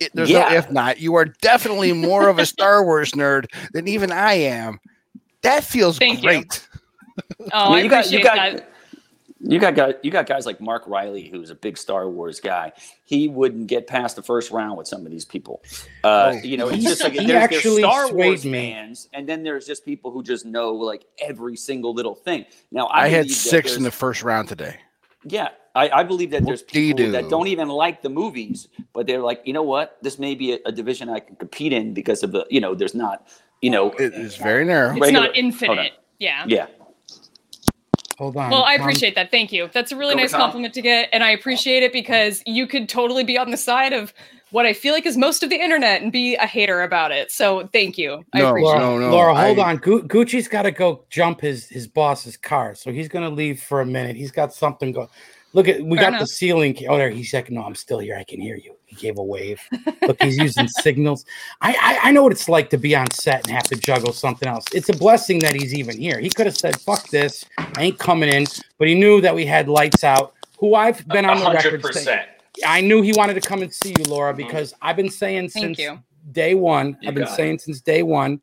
it, there's Yeah. no if not. You are definitely more of a Star Wars nerd than even I am. That feels Thank you. great. Oh, I you got, appreciate you got, that. You got guys, you got guys like Mark Riley, who's a big Star Wars guy. He wouldn't get past the first round with some of these people. Uh, Oh. you know, it's just like he there's, there's actually Star swayed Wars me. fans, and then there's just people who just know like every single little thing. Now, I, I had six in the first round today. Yeah, I, I believe that there's people Whoop-dee-doo. that don't even like the movies, but they're like, you know what, this may be a, a division I can compete in because of the, you know, there's not, you know, It is very narrow. It's Regular- not infinite. Yeah. yeah. Hold on. Well, I Tom. appreciate that. Thank you. That's a really Go nice Tom. compliment to get, and I appreciate it because you could totally be on the side of what I feel like is most of the internet and be a hater about it. So thank you. I No, appreciate Laura, it. No, no, Laura, hold I- on. Gu- Gucci's got to go jump his his boss's car, so he's gonna leave for a minute. He's got something going. Look at we Fair got the ceiling. Oh, there he's like, no, I'm still here. I can hear you. He gave a wave. Look, he's using signals. I, I I know what it's like to be on set and have to juggle something else. It's a blessing that he's even here. He could have said, "Fuck this, I ain't coming in," but he knew that we had lights out. Who I've been on the record saying. I knew he wanted to come and see you, Laura, because I've been saying Thank since you. day one. You I've been got it. saying since day one,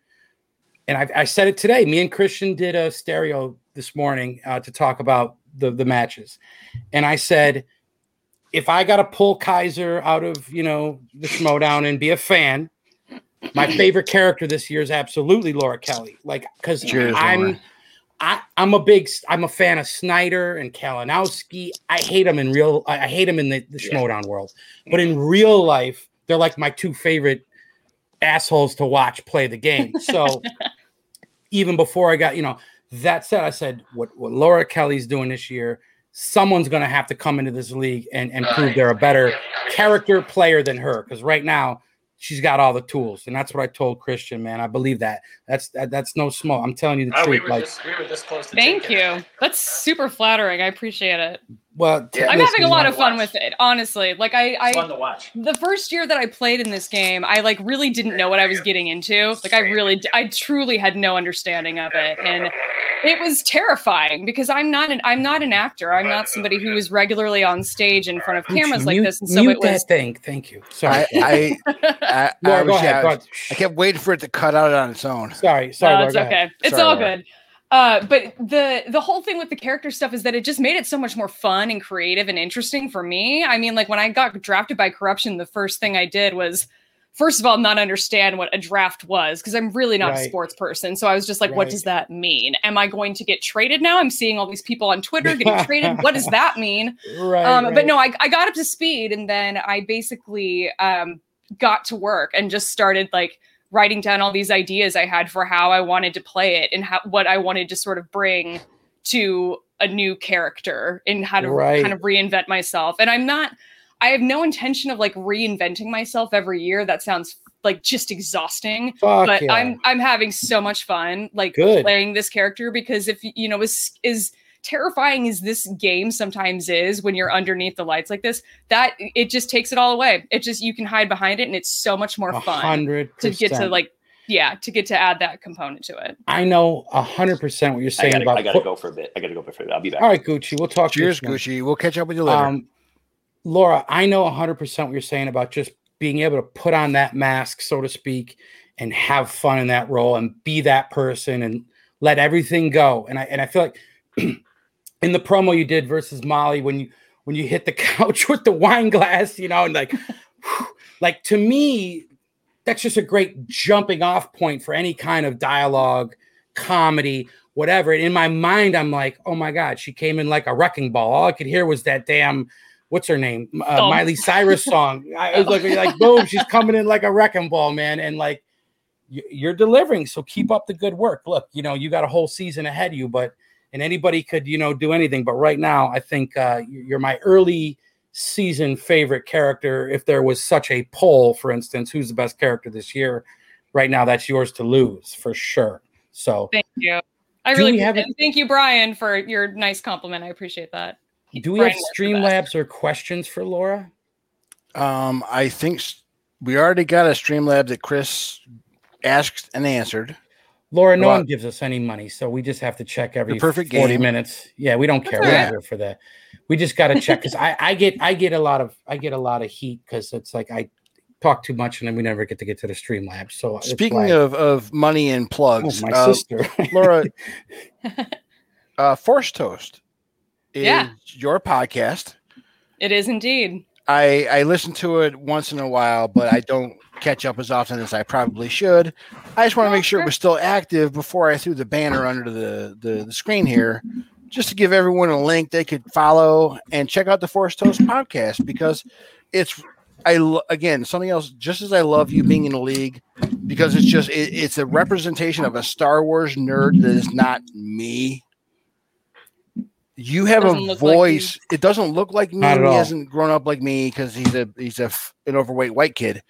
and I, I said it today. Me and Christian did a stereo this morning uh, to talk about the the matches, and I said, if I got to pull Kaiser out of you know the Schmoedown and be a fan, my favorite character this year is absolutely Laura Kelly. Like because I'm. Laura. I, I'm a big, I'm a fan of Snyder and Kalinowski. I hate them in real, I I hate them in the, the. Schmoedown world, but in real life, they're like my two favorite assholes to watch play the game. So even before I got, you know, that said, I said what what Laura Kelly's doing this year, someone's going to have to come into this league and and prove they're a better character player than her because right now she's got all the tools, and that's what I told Christian. Man, I believe that. That's that, that's no smoke. I'm telling you the Oh, truth. were Like, just we were this close to Thank taking it. you. That's super flattering. I appreciate it. Well, Yeah. I'm having a lot of fun watch. with it, honestly. Like I, It's fun I to watch. the first year that I played in this game, I like really didn't know what I was getting into. Like I really, I truly had no understanding of it, and it was terrifying because I'm not an, I'm not an actor. I'm not somebody who is regularly on stage in front of Gucci, cameras like this, and so mute it was. that thing. Thank you. Sorry. I, I, I, I, was- go ahead. I Go was- ahead. I kept waiting for it to cut out on its own. Sorry. Sorry. no, Laura, it's go ahead. okay. It's Sorry, all Laura. good. Uh, but the the whole thing with the character stuff is that it just made it so much more fun and creative and interesting for me. I mean, like when I got drafted by corruption, the first thing I did was first of all not understand what a draft was because I'm really not a sports person. So I was just like, Right. what does that mean? Am I going to get traded now? I'm seeing all these people on Twitter getting traded. What does that mean? Right. um, right. But no, I, I got up to speed and then I basically um, got to work and just started like writing down all these ideas I had for how I wanted to play it and how, what I wanted to sort of bring to a new character and how to Right. kind of reinvent myself. And I'm not, I have no intention of like reinventing myself every year. That sounds like just exhausting Fuck but yeah. I'm I'm having so much fun like Good. playing this character because if you know is is terrifying as this game sometimes is when you're underneath the lights like this that it just takes it all away it just you can hide behind it and it's so much more A fun to get to like yeah to get to add that component to it I know a hundred percent what you're I saying gotta, about. I gotta go for a bit. I gotta go for a bit. I'll be back. All right, Gucci. We'll talk. to you Cheers. Gucci. We'll catch up with you later. Um, Laura, I know 100% what you're saying about just being able to put on that mask, so to speak, and have fun in that role and be that person and let everything go. And I and I feel like in the promo you did versus Molly when you when you hit the couch with the wine glass, you know, and like like to me that's just a great jumping off point for any kind of dialogue, comedy, whatever. And in my mind, I'm like, oh my God, she came in like a wrecking ball. All I could hear was that damn, what's her name? Uh, Oh. Miley Cyrus song. I was like, like, boom, she's coming in like a wrecking ball, man. And like, you- you're delivering. So keep up the good work. Look, you know, you got a whole season ahead of you, but, and anybody could, you know, do anything. But right now, I think uh, you're my early season favorite character. If there was such a poll, for instance, who's the best character this year? Right now, that's yours to lose for sure. So, thank you I really have it. thank you Brian for your nice compliment I appreciate that do we Brian have was the best. Streamlabs or questions for Laura? Um, I think we already got a Streamlab that Chris asked and answered. Laura, no one gives us any money, so we just have to check every perfect 40 game. minutes. Yeah, we don't care. We're not right. here for that. We just got to check because I, I get I get a lot of I get a lot of heat because it's like I talk too much and then we never get to get to the stream lab. So Speaking like, of, of money and oh, plugs, my uh, sister, Laura, uh, Force Toast is Yeah. your podcast. It is indeed. I I listen to it once in a while, but I don't catch up as often as I probably should. I just want to make sure it was still active before I threw the banner under the, the the screen here, just to give everyone a link they could follow and check out the Force Toast podcast because it's I again something else. Just as I love you being in the league, because it's just it, it's a representation of a Star Wars nerd that is not me. You have a look like voice. it doesn't look like me. He all. hasn't grown up like me because he's a he's a an overweight white kid.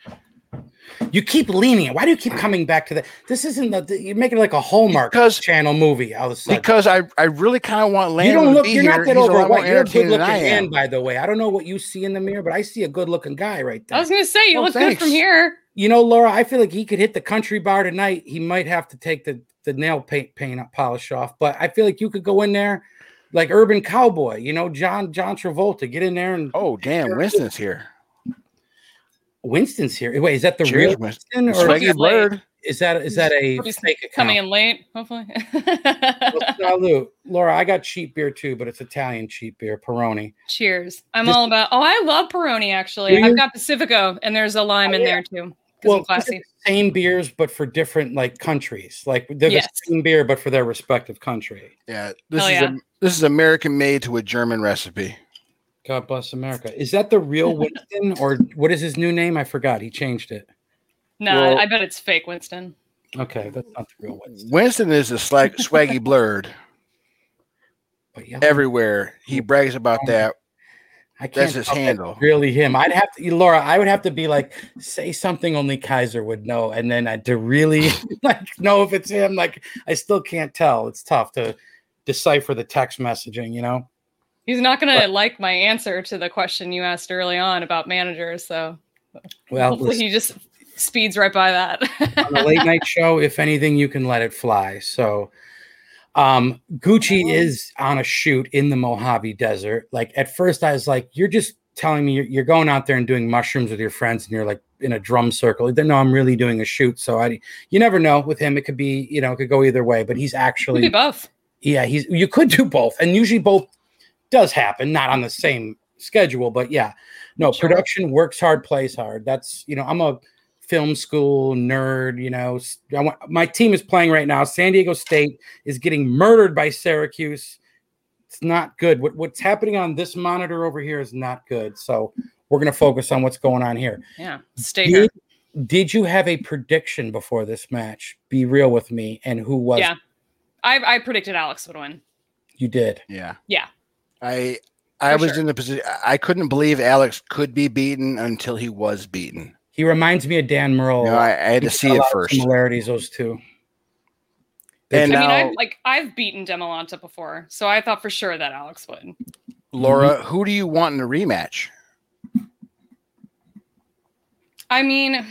You keep leaning. Why do you keep coming back to that? This isn't the, the- you're making it like a Hallmark Because- channel movie all of a sudden. Because I I really kind of want you don't to look. be You're here. not that He's a overweight. You're a good looking than man, by the way. I don't know what you see in the mirror, but I see a good looking guy right there. I was gonna say you Oh, look thanks. good from here. You know, Laura, I feel like he could hit the country bar tonight. He might have to take the the nail paint paint up polish off, but I feel like you could go in there like urban cowboy. You know, John John Travolta, get in there and Oh damn, Winston's here. Winston's here. Wait, is that the Cheers, real Winston. Winston, or Swaggy Swaggy Blade. Is that is that a He's fake account? Coming in late, hopefully. Well, salute. Laura, I got cheap beer too, but it's Italian cheap beer, Peroni. Cheers. I'm This- all about. Oh, I love Peroni. Actually, Do? I've got Pacifico, and there's a lime Oh, in yeah. there too. Well, I'm same beers, but for different like countries. Like they're Yes. the same beer, but for their respective country. Yeah, this Hell is yeah. a, this is American made to a German recipe. God bless America. Is that the real Winston, or what is his new name? I forgot. He changed it. No, well- I bet it's fake, Winston. Okay, that's not the real Winston. Winston is a slag, swaggy blurred But yeah, everywhere. He brags about um, that. I can't that's his handle. that's Really, him? I'd have to, Laura. I would have to be like, say something only Kaiser would know, and then I to really like know if it's him. Like, I still can't tell. It's tough to decipher the text messaging. You know. He's not gonna like my answer to the question you asked early on about managers. So Well, hopefully listen, he just speeds right by that. on the late night show, if anything, you can let it fly. So, um, Gucci is on a shoot in the Mojave Desert. Like at first, I was like, "You're just telling me you're, you're going out there and doing mushrooms with your friends, and you're like in a drum circle." Then no, I'm really doing a shoot. So I, you never know with him. It could be, you know, it could go either way. But he's actually, both. yeah, he's. You could do both, and usually both does happen, not on the same schedule, but yeah, no, Sure. production works hard, plays hard. That's you know, I'm a film school nerd. You know, S- I want, my team is playing right now. San Diego State is getting murdered by Syracuse. It's not good. What, what's happening on this monitor over here is not good. So we're gonna focus on what's going on here. Yeah. Stay here. Did, did you have a prediction before this match? Be real with me, and who was? Yeah. I, I predicted Alex would win. You did. Yeah. Yeah. I I For was sure. in the position I couldn't believe Alex could be beaten until he was beaten. He reminds me of Dan Murrell. You know, I, I had to see it lot first. Similarities, those two. And I mean, I've like I've beaten Demolanta before, so I thought for sure that Alex would. Laura, who do you want in a rematch? I mean,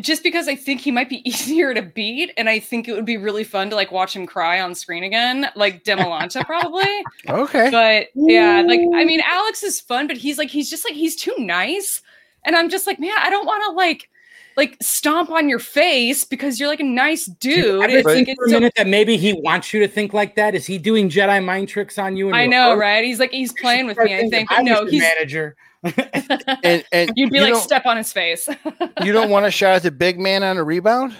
just because I think he might be easier to beat, and I think it would be really fun to like watch him cry on screen again, like Demolanta probably. Okay. But yeah, like I mean, Alex is fun, but he's like he's just like he's too nice, and I'm just like, man, I don't want to like like stomp on your face because you're like a nice dude. Ever It's like think for it's a so, minute that maybe he wants you to think like that? Is he doing Jedi mind tricks on you? I know, right? He's like he's playing with me. I think, I no, he's manager. and and you'd be you like step on his face. you don't want to shot at the big man on a rebound?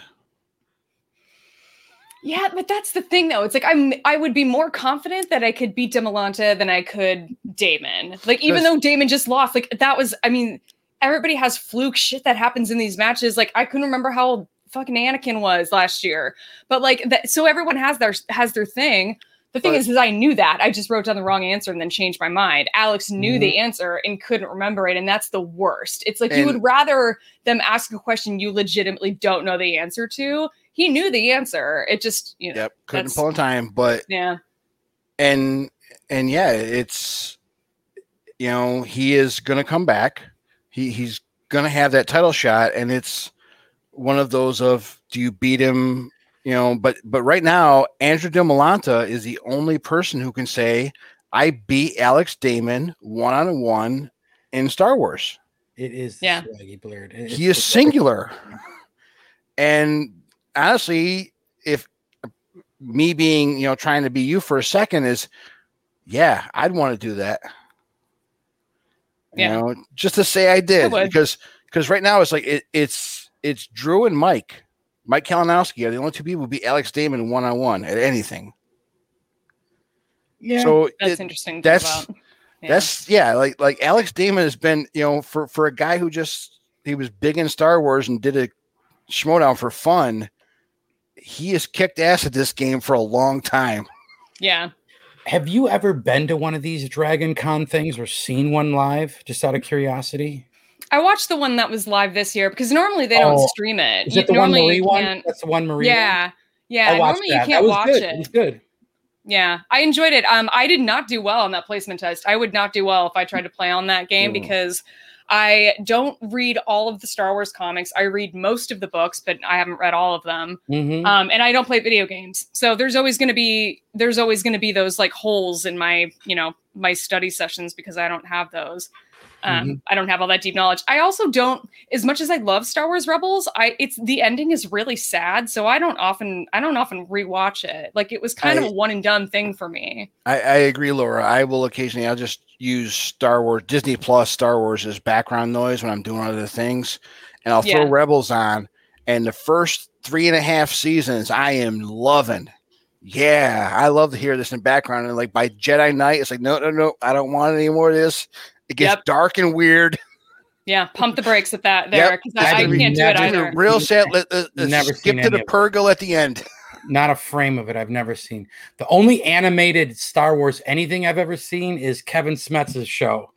Yeah, but that's the thing though. It's like I'm I would be more confident that I could beat Demolanta than I could Damon. Like even though Damon just lost, like that was I mean, everybody has fluke shit that happens in these matches. Like I couldn't remember how fucking Anakin was last year. But like that so everyone has their has their thing. The thing But- is, is I knew that. I just wrote down the wrong answer and then changed my mind. Alex knew the mm-hmm. answer and couldn't remember it, and that's the worst. It's like you would rather them ask a question you legitimately don't know the answer to. He knew the answer. It just, you know, Yep. Couldn't pull in time, but yeah. and and yeah, it's you know he is going to come back. He he's going to have that title shot, and it's one of those of do you beat him? You know, but but right now Andrew Demolanta is the only person who can say I beat Alex Damon one on one in Star Wars. It is Yeah. swaggy blurred. It- He it's- is singular, and honestly, if me being you know trying to be you for a second is yeah, I'd want to do that. Yeah. You know, just to say I did would. because because right now it's like it, it's it's Drew and Mike. Mike Kalinowski are the only two people who beat Alex Damon one on one at anything. Yeah. So That's it- interesting. To that's- Yeah. That's yeah, like like Alex Damon has been, you know, for for a guy who just he was big in Star Wars and did a Schmoedown for fun. He has kicked ass at this game for a long time. yeah. Have you ever been to one of these Dragon Con things or seen one live? Just out of curiosity. I watched the one that was live this year because normally they don't Oh, stream it. Is You- it the one normally Marie you one? That's the one Marie. one? Yeah. Yeah. I normally that. you can't watch good. it. It was good. Yeah, I enjoyed it. Um, I did not do well on that placement test. I would not do well if I tried to play on that game Mm. because I don't read all of the Star Wars comics. I read most of the books, but I haven't read all of them. Mhm. Um, and I don't play video games, so there's always going to be there's always going to be those like holes in my you know my study sessions because I don't have those. Um, I don't have all that deep knowledge. I also don't, as much as I love Star Wars Rebels, I it's the ending is really sad, so I don't often I don't often rewatch it. Like it was kind of a one and done thing for me. I, I agree, Laura. I will occasionally I'll just use Star Wars Disney Plus Star Wars as background noise when I'm doing other things, and I'll throw Rebels on. And the first three and a half seasons, I am loving. Yeah, I love to hear this in background. And like by Jedi Knight, it's like no, no, no, I don't want any more of this. It gets Yep. dark and weird. Yeah, pump the brakes at that there because I, I Never- can't do it never- either. It's real sad. Let, let, let's Never skip to the of it. Purrgil at the end. Not a frame of it I've never seen. The only animated Star Wars anything I've ever seen is Kevin Smets's show.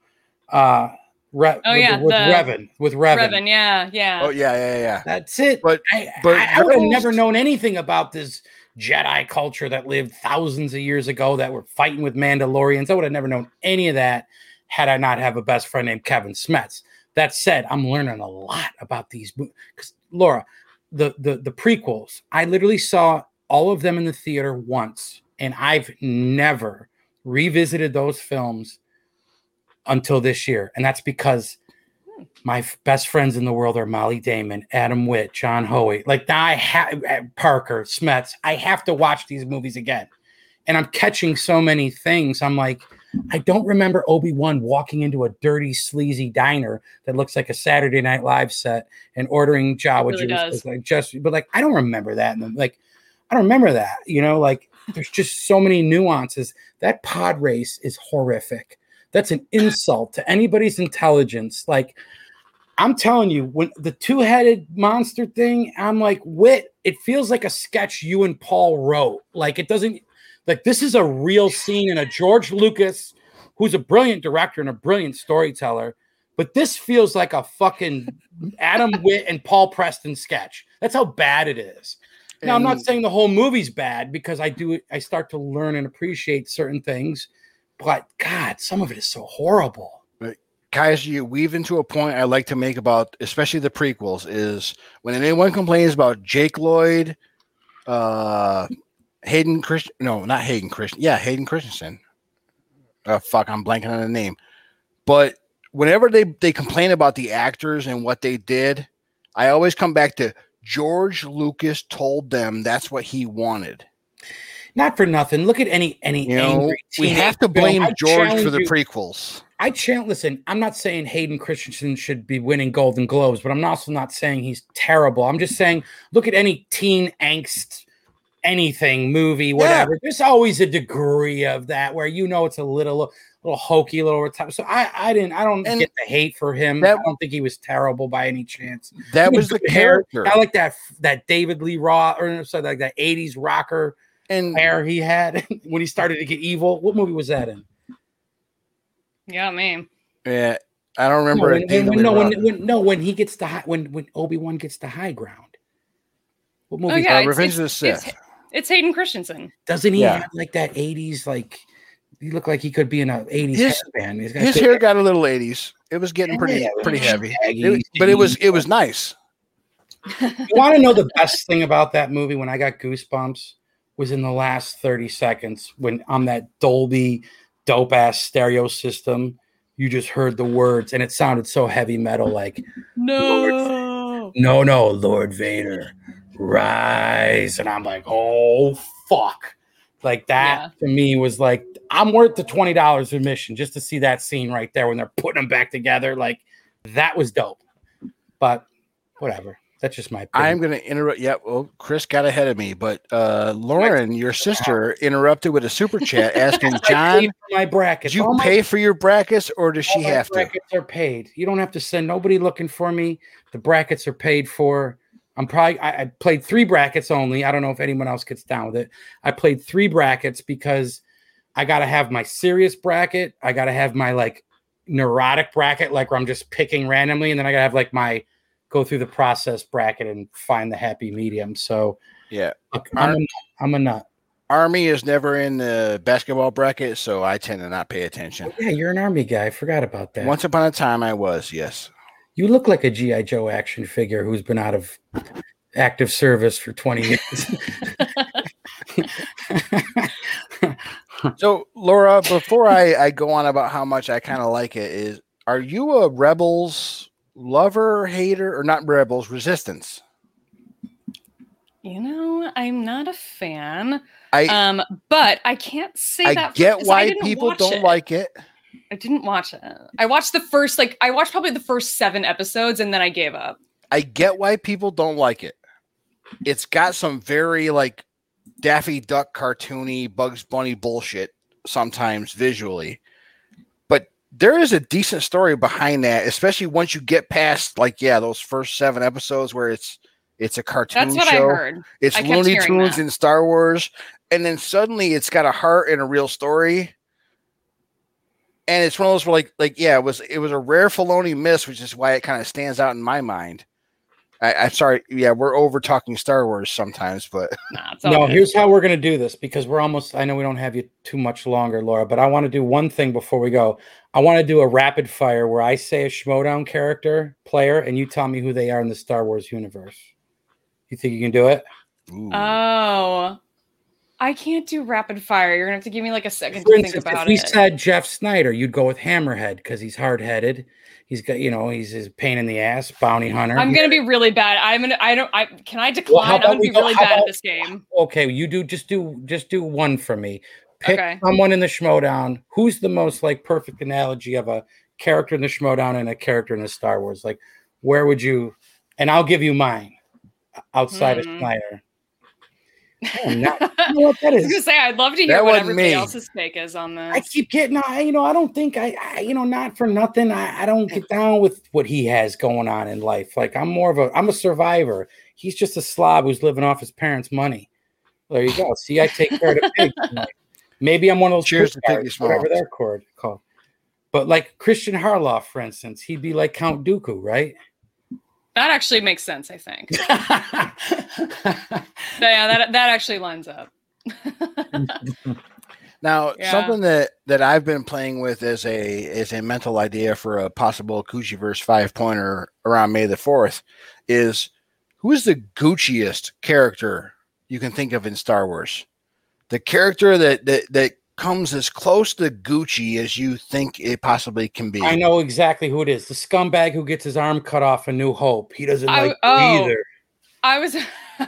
Uh, Re- Oh, with, yeah, with the- Revan. With Revan. Revan, yeah, yeah. Oh yeah, yeah, yeah. That's it. But- I, but I, I would have never known anything about this Jedi culture that lived thousands of years ago that were fighting with Mandalorians. I would have never known any of that had I not have a best friend named Kevin Smets. That said, I'm learning a lot about these because Laura, the, the the prequels, I literally saw all of them in the theater once, and I've never revisited those films until this year, and that's because my f- best friends in the world are Molly Damon, Adam Witt, John Hoey. Like now I have eh, Parker, Smets. I have to watch these movies again. And I'm catching so many things. I'm like, I don't remember Obi-Wan walking into a dirty, sleazy diner that looks like a Saturday Night Live set and ordering Jawa really juice. Like just but like I don't remember that. And like, I don't remember that. You know, like there's just so many nuances. That pod race is horrific. That's an insult to anybody's intelligence. Like, I'm telling you, when the two-headed monster thing, I'm like, wit, it feels like a sketch you and Paul wrote. Like, it doesn't like this is a real scene in a George Lucas, who's a brilliant director and a brilliant storyteller. But this feels like a fucking Adam Witt and Paul Preston sketch. That's how bad it is. Now, I'm not saying the whole movie's bad because I do I start to learn and appreciate certain things, but God, some of it is so horrible. Kaiser, you weave into a point I like to make about, especially the prequels, is when anyone complains about Jake Lloyd, uh, Hayden Christian, no, not Hayden Christian, yeah, Hayden Christensen. Uh, fuck, I'm blanking on the name. But whenever they they complain about the actors and what they did, I always come back to George Lucas told them that's what he wanted. Not for nothing. Look at any any You know, angry we have to blame I George for the you- prequels. I challenge. Listen, I'm not saying Hayden Christensen should be winning Golden Globes, but I'm also not saying he's terrible. I'm just saying, look at any teen angst, anything movie, whatever. There's always a degree of that where you know it's a little, little hokey, little over. So I, I didn't, I don't And get the hate for him. that- I don't think he was terrible by any chance. That was the good hair. character. I like that that David Lee Roth or sorry, like that 80s rocker And hair he had when he started to get evil. What movie was that in? Yeah, man. yeah, I don't remember. No, it when, when- no, when, when, no, when he gets the high, when when Obi Wan gets the high ground. What movie Oh yeah, Uh, Revenge it's, of the Sith. It's, it's Hayden Christensen. doesn't he Yeah. have like that '80s like? He looked like he could be in a '80s His- headband. He's got His big hair got a little 80s. It was getting pretty Yeah, pretty was heavy. It- but it was it was nice. You want to know the best thing about that movie? When I got goosebumps, was in the last 30 seconds when on that Dolby dope ass stereo system. You just heard the words, and it sounded so heavy metal, like No. no, no, Lord Vader, rise. And I'm like, oh, fuck. Like that Yeah. to me was like, I'm worth the twenty dollars admission just to see that scene right there when they're putting them back together. Like that was dope. But whatever. That's just my opinion. I'm going to interrupt. Yeah, well, Chris got ahead of me, but uh, Lauren, your sister, interrupted with a super chat asking John, paid my brackets. "Did you All my- pay for your brackets, or does she my have to?" brackets are paid. You don't have to send nobody looking for me. The brackets are paid for. I'm probably I, I played three brackets only. I don't know if anyone else gets down with it. I played three brackets because I gotta have my serious bracket. I gotta have my like neurotic bracket, like where I'm just picking randomly, and then I gotta have like my go through the process bracket and find the happy medium. So Yeah, look, I'm a, I'm a nut. Army is never in the basketball bracket, so I tend to not pay attention. Oh, yeah, you're an army guy. I forgot about that. Once upon a time, I was. Yes. You look like a GI Joe action figure who's been out of active service for 20 years. So, Laura, before I, I go on about how much I kind of like it, is are you a Rebels lover, hater, or not Rebels Resistance? You know, I'm not a fan. I Um, but I can't say I that for- get 'cause I get why people don't it. like it. I didn't watch it. I watched the first like I watched probably the first seven episodes and then I gave up. I get why people don't like it. It's got some very like Daffy Duck cartoony Bugs Bunny bullshit sometimes visually. But there is a decent story behind that, especially once you get past like yeah, those first 7 episodes where it's it's a cartoon That's what show. I heard. It's I Looney Tunes and Star Wars, and then suddenly it's got a heart and a real story. And it's one of those where, like, like yeah, it was it was a rare Filoni miss, which is why it kind of stands out in my mind. I, I'm sorry, yeah, we're over talking Star Wars sometimes, but Nah, no, good. here's how we're going to do this because we're almost, I know we don't have you too much longer, Laura, but I want to do one thing before we go. I want to do a rapid fire where I say a Schmoedown character, player, and you tell me who they are in the Star Wars universe. You think you can do it? Ooh. Oh. I can't do rapid fire. You're gonna have to give me like a second For to think instance, if we it. said Jeff Snyder, you'd go with Hammerhead because he's hard headed. He's got, you know, he's a pain in the ass, bounty hunter. I'm gonna be really bad. I'm gonna. I don't. I can I decline. how I'm gonna be go- really bad at this game. okay, you do just do just do one for me. Pick Okay. someone in the Schmoedown. Who's the most like perfect analogy of a character in the Schmoedown and a character in the Star Wars? Like, where would you? And I'll give you mine outside Hmm. of Snyder. Oh, Man, not- you know what that I was gonna say I'd love to That hear what everybody me. else's take is on this. I keep getting, I you know, I don't think I, I you know, not for nothing. I, I don't get down with what he has going on in life. Like I'm more of a, I'm a survivor. He's just a slob who's living off his parents' money. There you go. See, I take care of the pigs. tonight. Maybe I'm one of those Cheers to pig Piggy guys, whatever Smalls. they're called. called. But like Christian Harloff, for instance, he'd be like Count Dooku, right? That actually makes sense. I think. yeah, that that actually lines up. Now, Yeah. something that that I've been playing with as a as a mental idea for a possible Gucciverse five pointer around May the fourth is who is the Gucciest character you can think of in Star Wars? The character that that that comes as close to Gucci as you think it possibly can be. I know exactly who it is. The scumbag who gets his arm cut off in New Hope. He doesn't I- like oh. either. I was,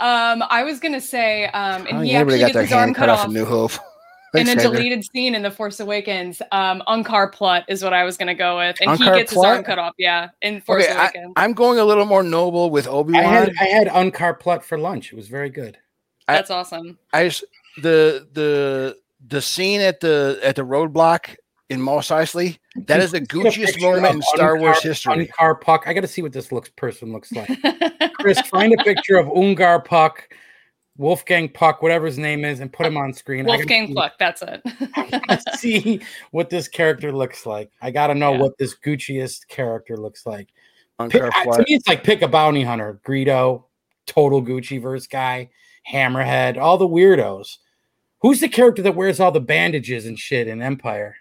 um, I was gonna say, um, and don't he actually got gets their his arm cut cut off off in New Hope. in a Xavier. deleted scene in The Force Awakens. Um, Unkar Plutt is what I was gonna go with, and Unkar he gets his arm cut off. Yeah, in Force Okay, I, Awakens. I'm going a little more noble with Obi I had Wan. I had Unkar Plutt for lunch. It was very good. I- That's awesome. I just the the the scene at the at the roadblock in Mos Eisley. That is the Can you see a Gucciest moment in Star Wars history. Unkar Puck. I got to see what this looks person looks like. Chris, find a picture of Ungar Puck, Wolfgang Puck, whatever his name is, and put him on screen. I gotta Wolfgang see- Pluck. That's it. I gotta see what this character looks like. I got to know Yeah. what this Gucciest character looks like. Pick, I- to me, it's like pick a bounty hunter, Greedo, total Gucciverse guy, Hammerhead, all the weirdos. Who's the character that wears all the bandages and shit in Empire?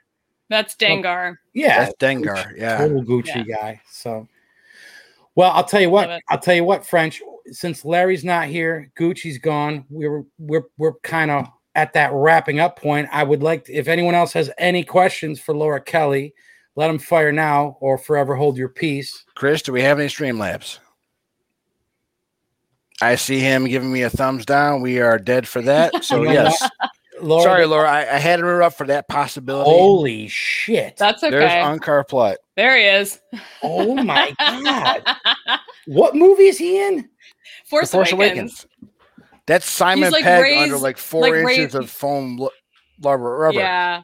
That's Dengar. Yeah, That's Dengar. Yeah. total Gucci guy. So, well, I'll tell you what. I'll tell you what, French. Since Larry's not here, Gucci's gone. We're we're we're kind of at that wrapping up point. I would like, to, if anyone else has any questions for Laura Kelly, let them fire now or forever hold your peace. Chris, do we have any stream Streamlabs? I see him giving me a thumbs down. We are dead for that. So yes, Laura, Sorry, Laura. I, I had her up for that possibility. Holy shit! That's okay. There's okay. Unkar Plutt. there he is. oh my god! What movie is he in? The Force, Force Awakens. Awakens. That's Simon like Pegg raised- under like four like inches raised- of foam lu- rubber. rubber. Yeah.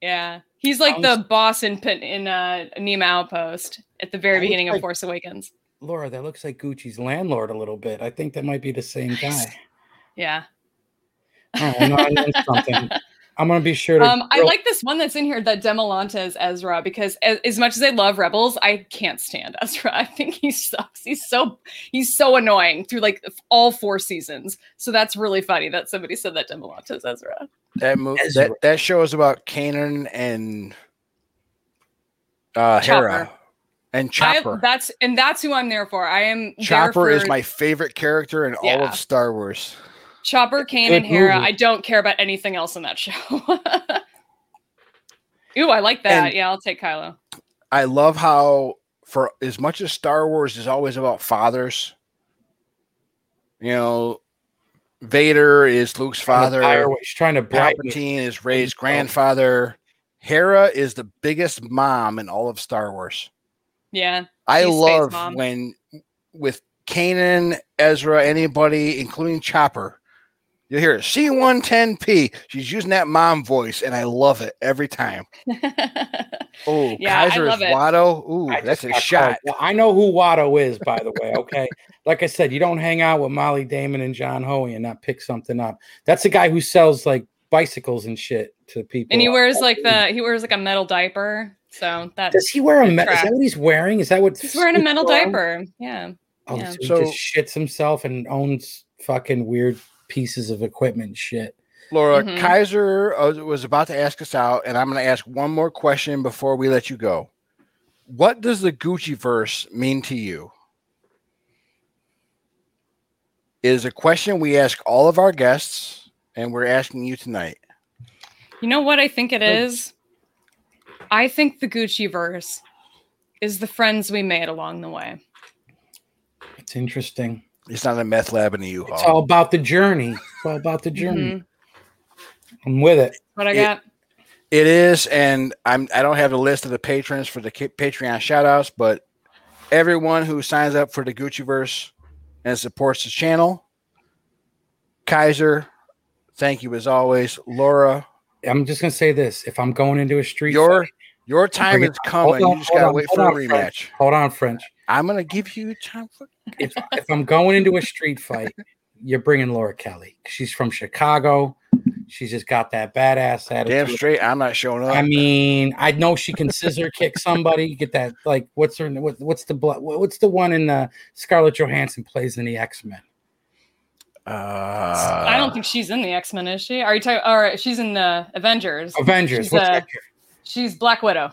Yeah. He's like Sounds- the boss in Pin- in uh, Niima Outpost at the very beginning like- of Force Awakens. Laura, that looks like Gucci's landlord a little bit. I think that might be the same guy. Yeah. Oh, no, I learned something. I'm gonna be sure to. Um, I like this one that's in here that Demolanta is Ezra because as, as much as I love Rebels, I can't stand Ezra. I think he sucks. He's so he's so annoying through like all four seasons. So that's really funny that somebody said that Demolanta is Ezra. That movie. That, that show is about Kanan and uh, Hera Chopper. And I, Chopper. that's and that's who I'm there for. I am there Chopper is my favorite character in all of Star Wars. Chopper, Kane, and Hera. movie. I don't care about anything else in that show. Ooh, I like that. And- yeah, I'll take Kylo. I love how, for as much as Star Wars is always about fathers, you know, Vader is Luke's father. hire- She's trying to bribe me. Palpatine is Rey's grandfather. Hera is the biggest mom in all of Star Wars. Yeah. I love Mom. when with Kanan, Ezra, anybody, including Chopper, you'll hear C1-10P. She's using that mom voice, and I love it every time. Oh, Yeah, I Kaiser love is it. Watto. Ooh, I that's a shot. Well, I know who Watto is, by the way. Okay, like I said, you don't hang out with Molly Damon and John Hoey and not pick something up. That's the guy who sells like bicycles and shit to people. and he wears like the he wears like a metal diaper. So that Does he wear a? the Me- is that what he's wearing? Is that what he's wearing a metal Snoop diaper. Yeah. Oh, Yeah. so he So- just shits himself and owns fucking weird pieces of equipment shit. Laura, Mhm. Kaiser uh, was about to ask us out, and I'm going to ask one more question before we let you go. What does the Gucciverse mean to you? Is a question we ask all of our guests, and we're asking you tonight. You know what I think it is? I think the Gucciverse is the friends we made along the way. It's interesting. It's not a meth lab in the It's U-Haul. all about the journey. It's all about the journey. Mhm. I'm with it. What I It- got? It is, and I'm I don't have the list of the patrons for the K- Patreon shoutouts, but everyone who signs up for the Gucciverse and supports the channel, Kaiser, thank you as always. Laura, I'm just gonna say this: if I'm going into a street, your fight- your time Bring is coming. On, you just gotta on, wait hold for a rematch. French. hold on, French. I'm gonna give you time for If, if I'm going into a street fight, you're bringing Laura Kelly. She's from Chicago. She's just got that badass attitude. damn straight. I'm not showing up. I mean, I know she can scissor kick somebody. Get that like what's her what, what's the blo- what's the one in the Scarlett Johansson plays in the X Men? uh, I don't think she's in the X Men, is she? Are you talking? All right, she's in the Avengers? Avengers. She's, What's uh, that? She's Black Widow.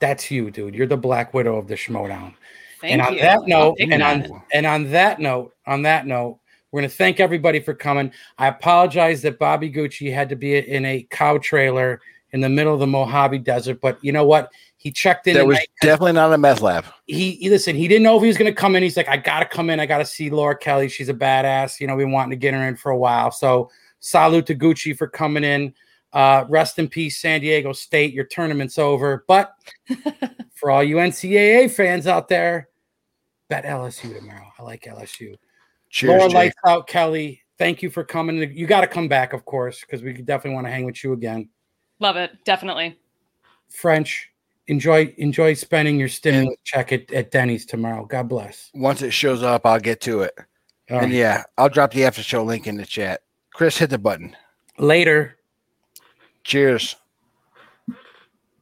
That's you, dude. You're the Black Widow of the Schmoedown. Thank and on you. that note, take and that. on and on that note, on that note, we're gonna thank everybody for coming. I apologize that Bobby Gucci had to be in a cow trailer in the middle of the Mojave Desert, but you know what? He checked in. that was definitely not a meth lab. he, he listen. He didn't know if he was gonna come in. He's like, I gotta come in. I gotta see Laura Kelly. She's a badass. You know, we wanting to get her in for a while. So salute to Gucci for coming in. Uh, rest in peace, San Diego State. Your tournament's over. But for all you NCAA fans out there, bet LSU tomorrow. I like LSU. Cheers, Laura Jake. lights out Kelly. Thank you for coming. You got to come back, of course, because we definitely want to hang with you again. Love it. Definitely. French, enjoy enjoy spending your stimulus check at, at Denny's tomorrow. God bless. Once it shows up, I'll get to it. All And right. yeah, I'll drop the after show link in the chat. Chris, hit the button. Later. Cheers.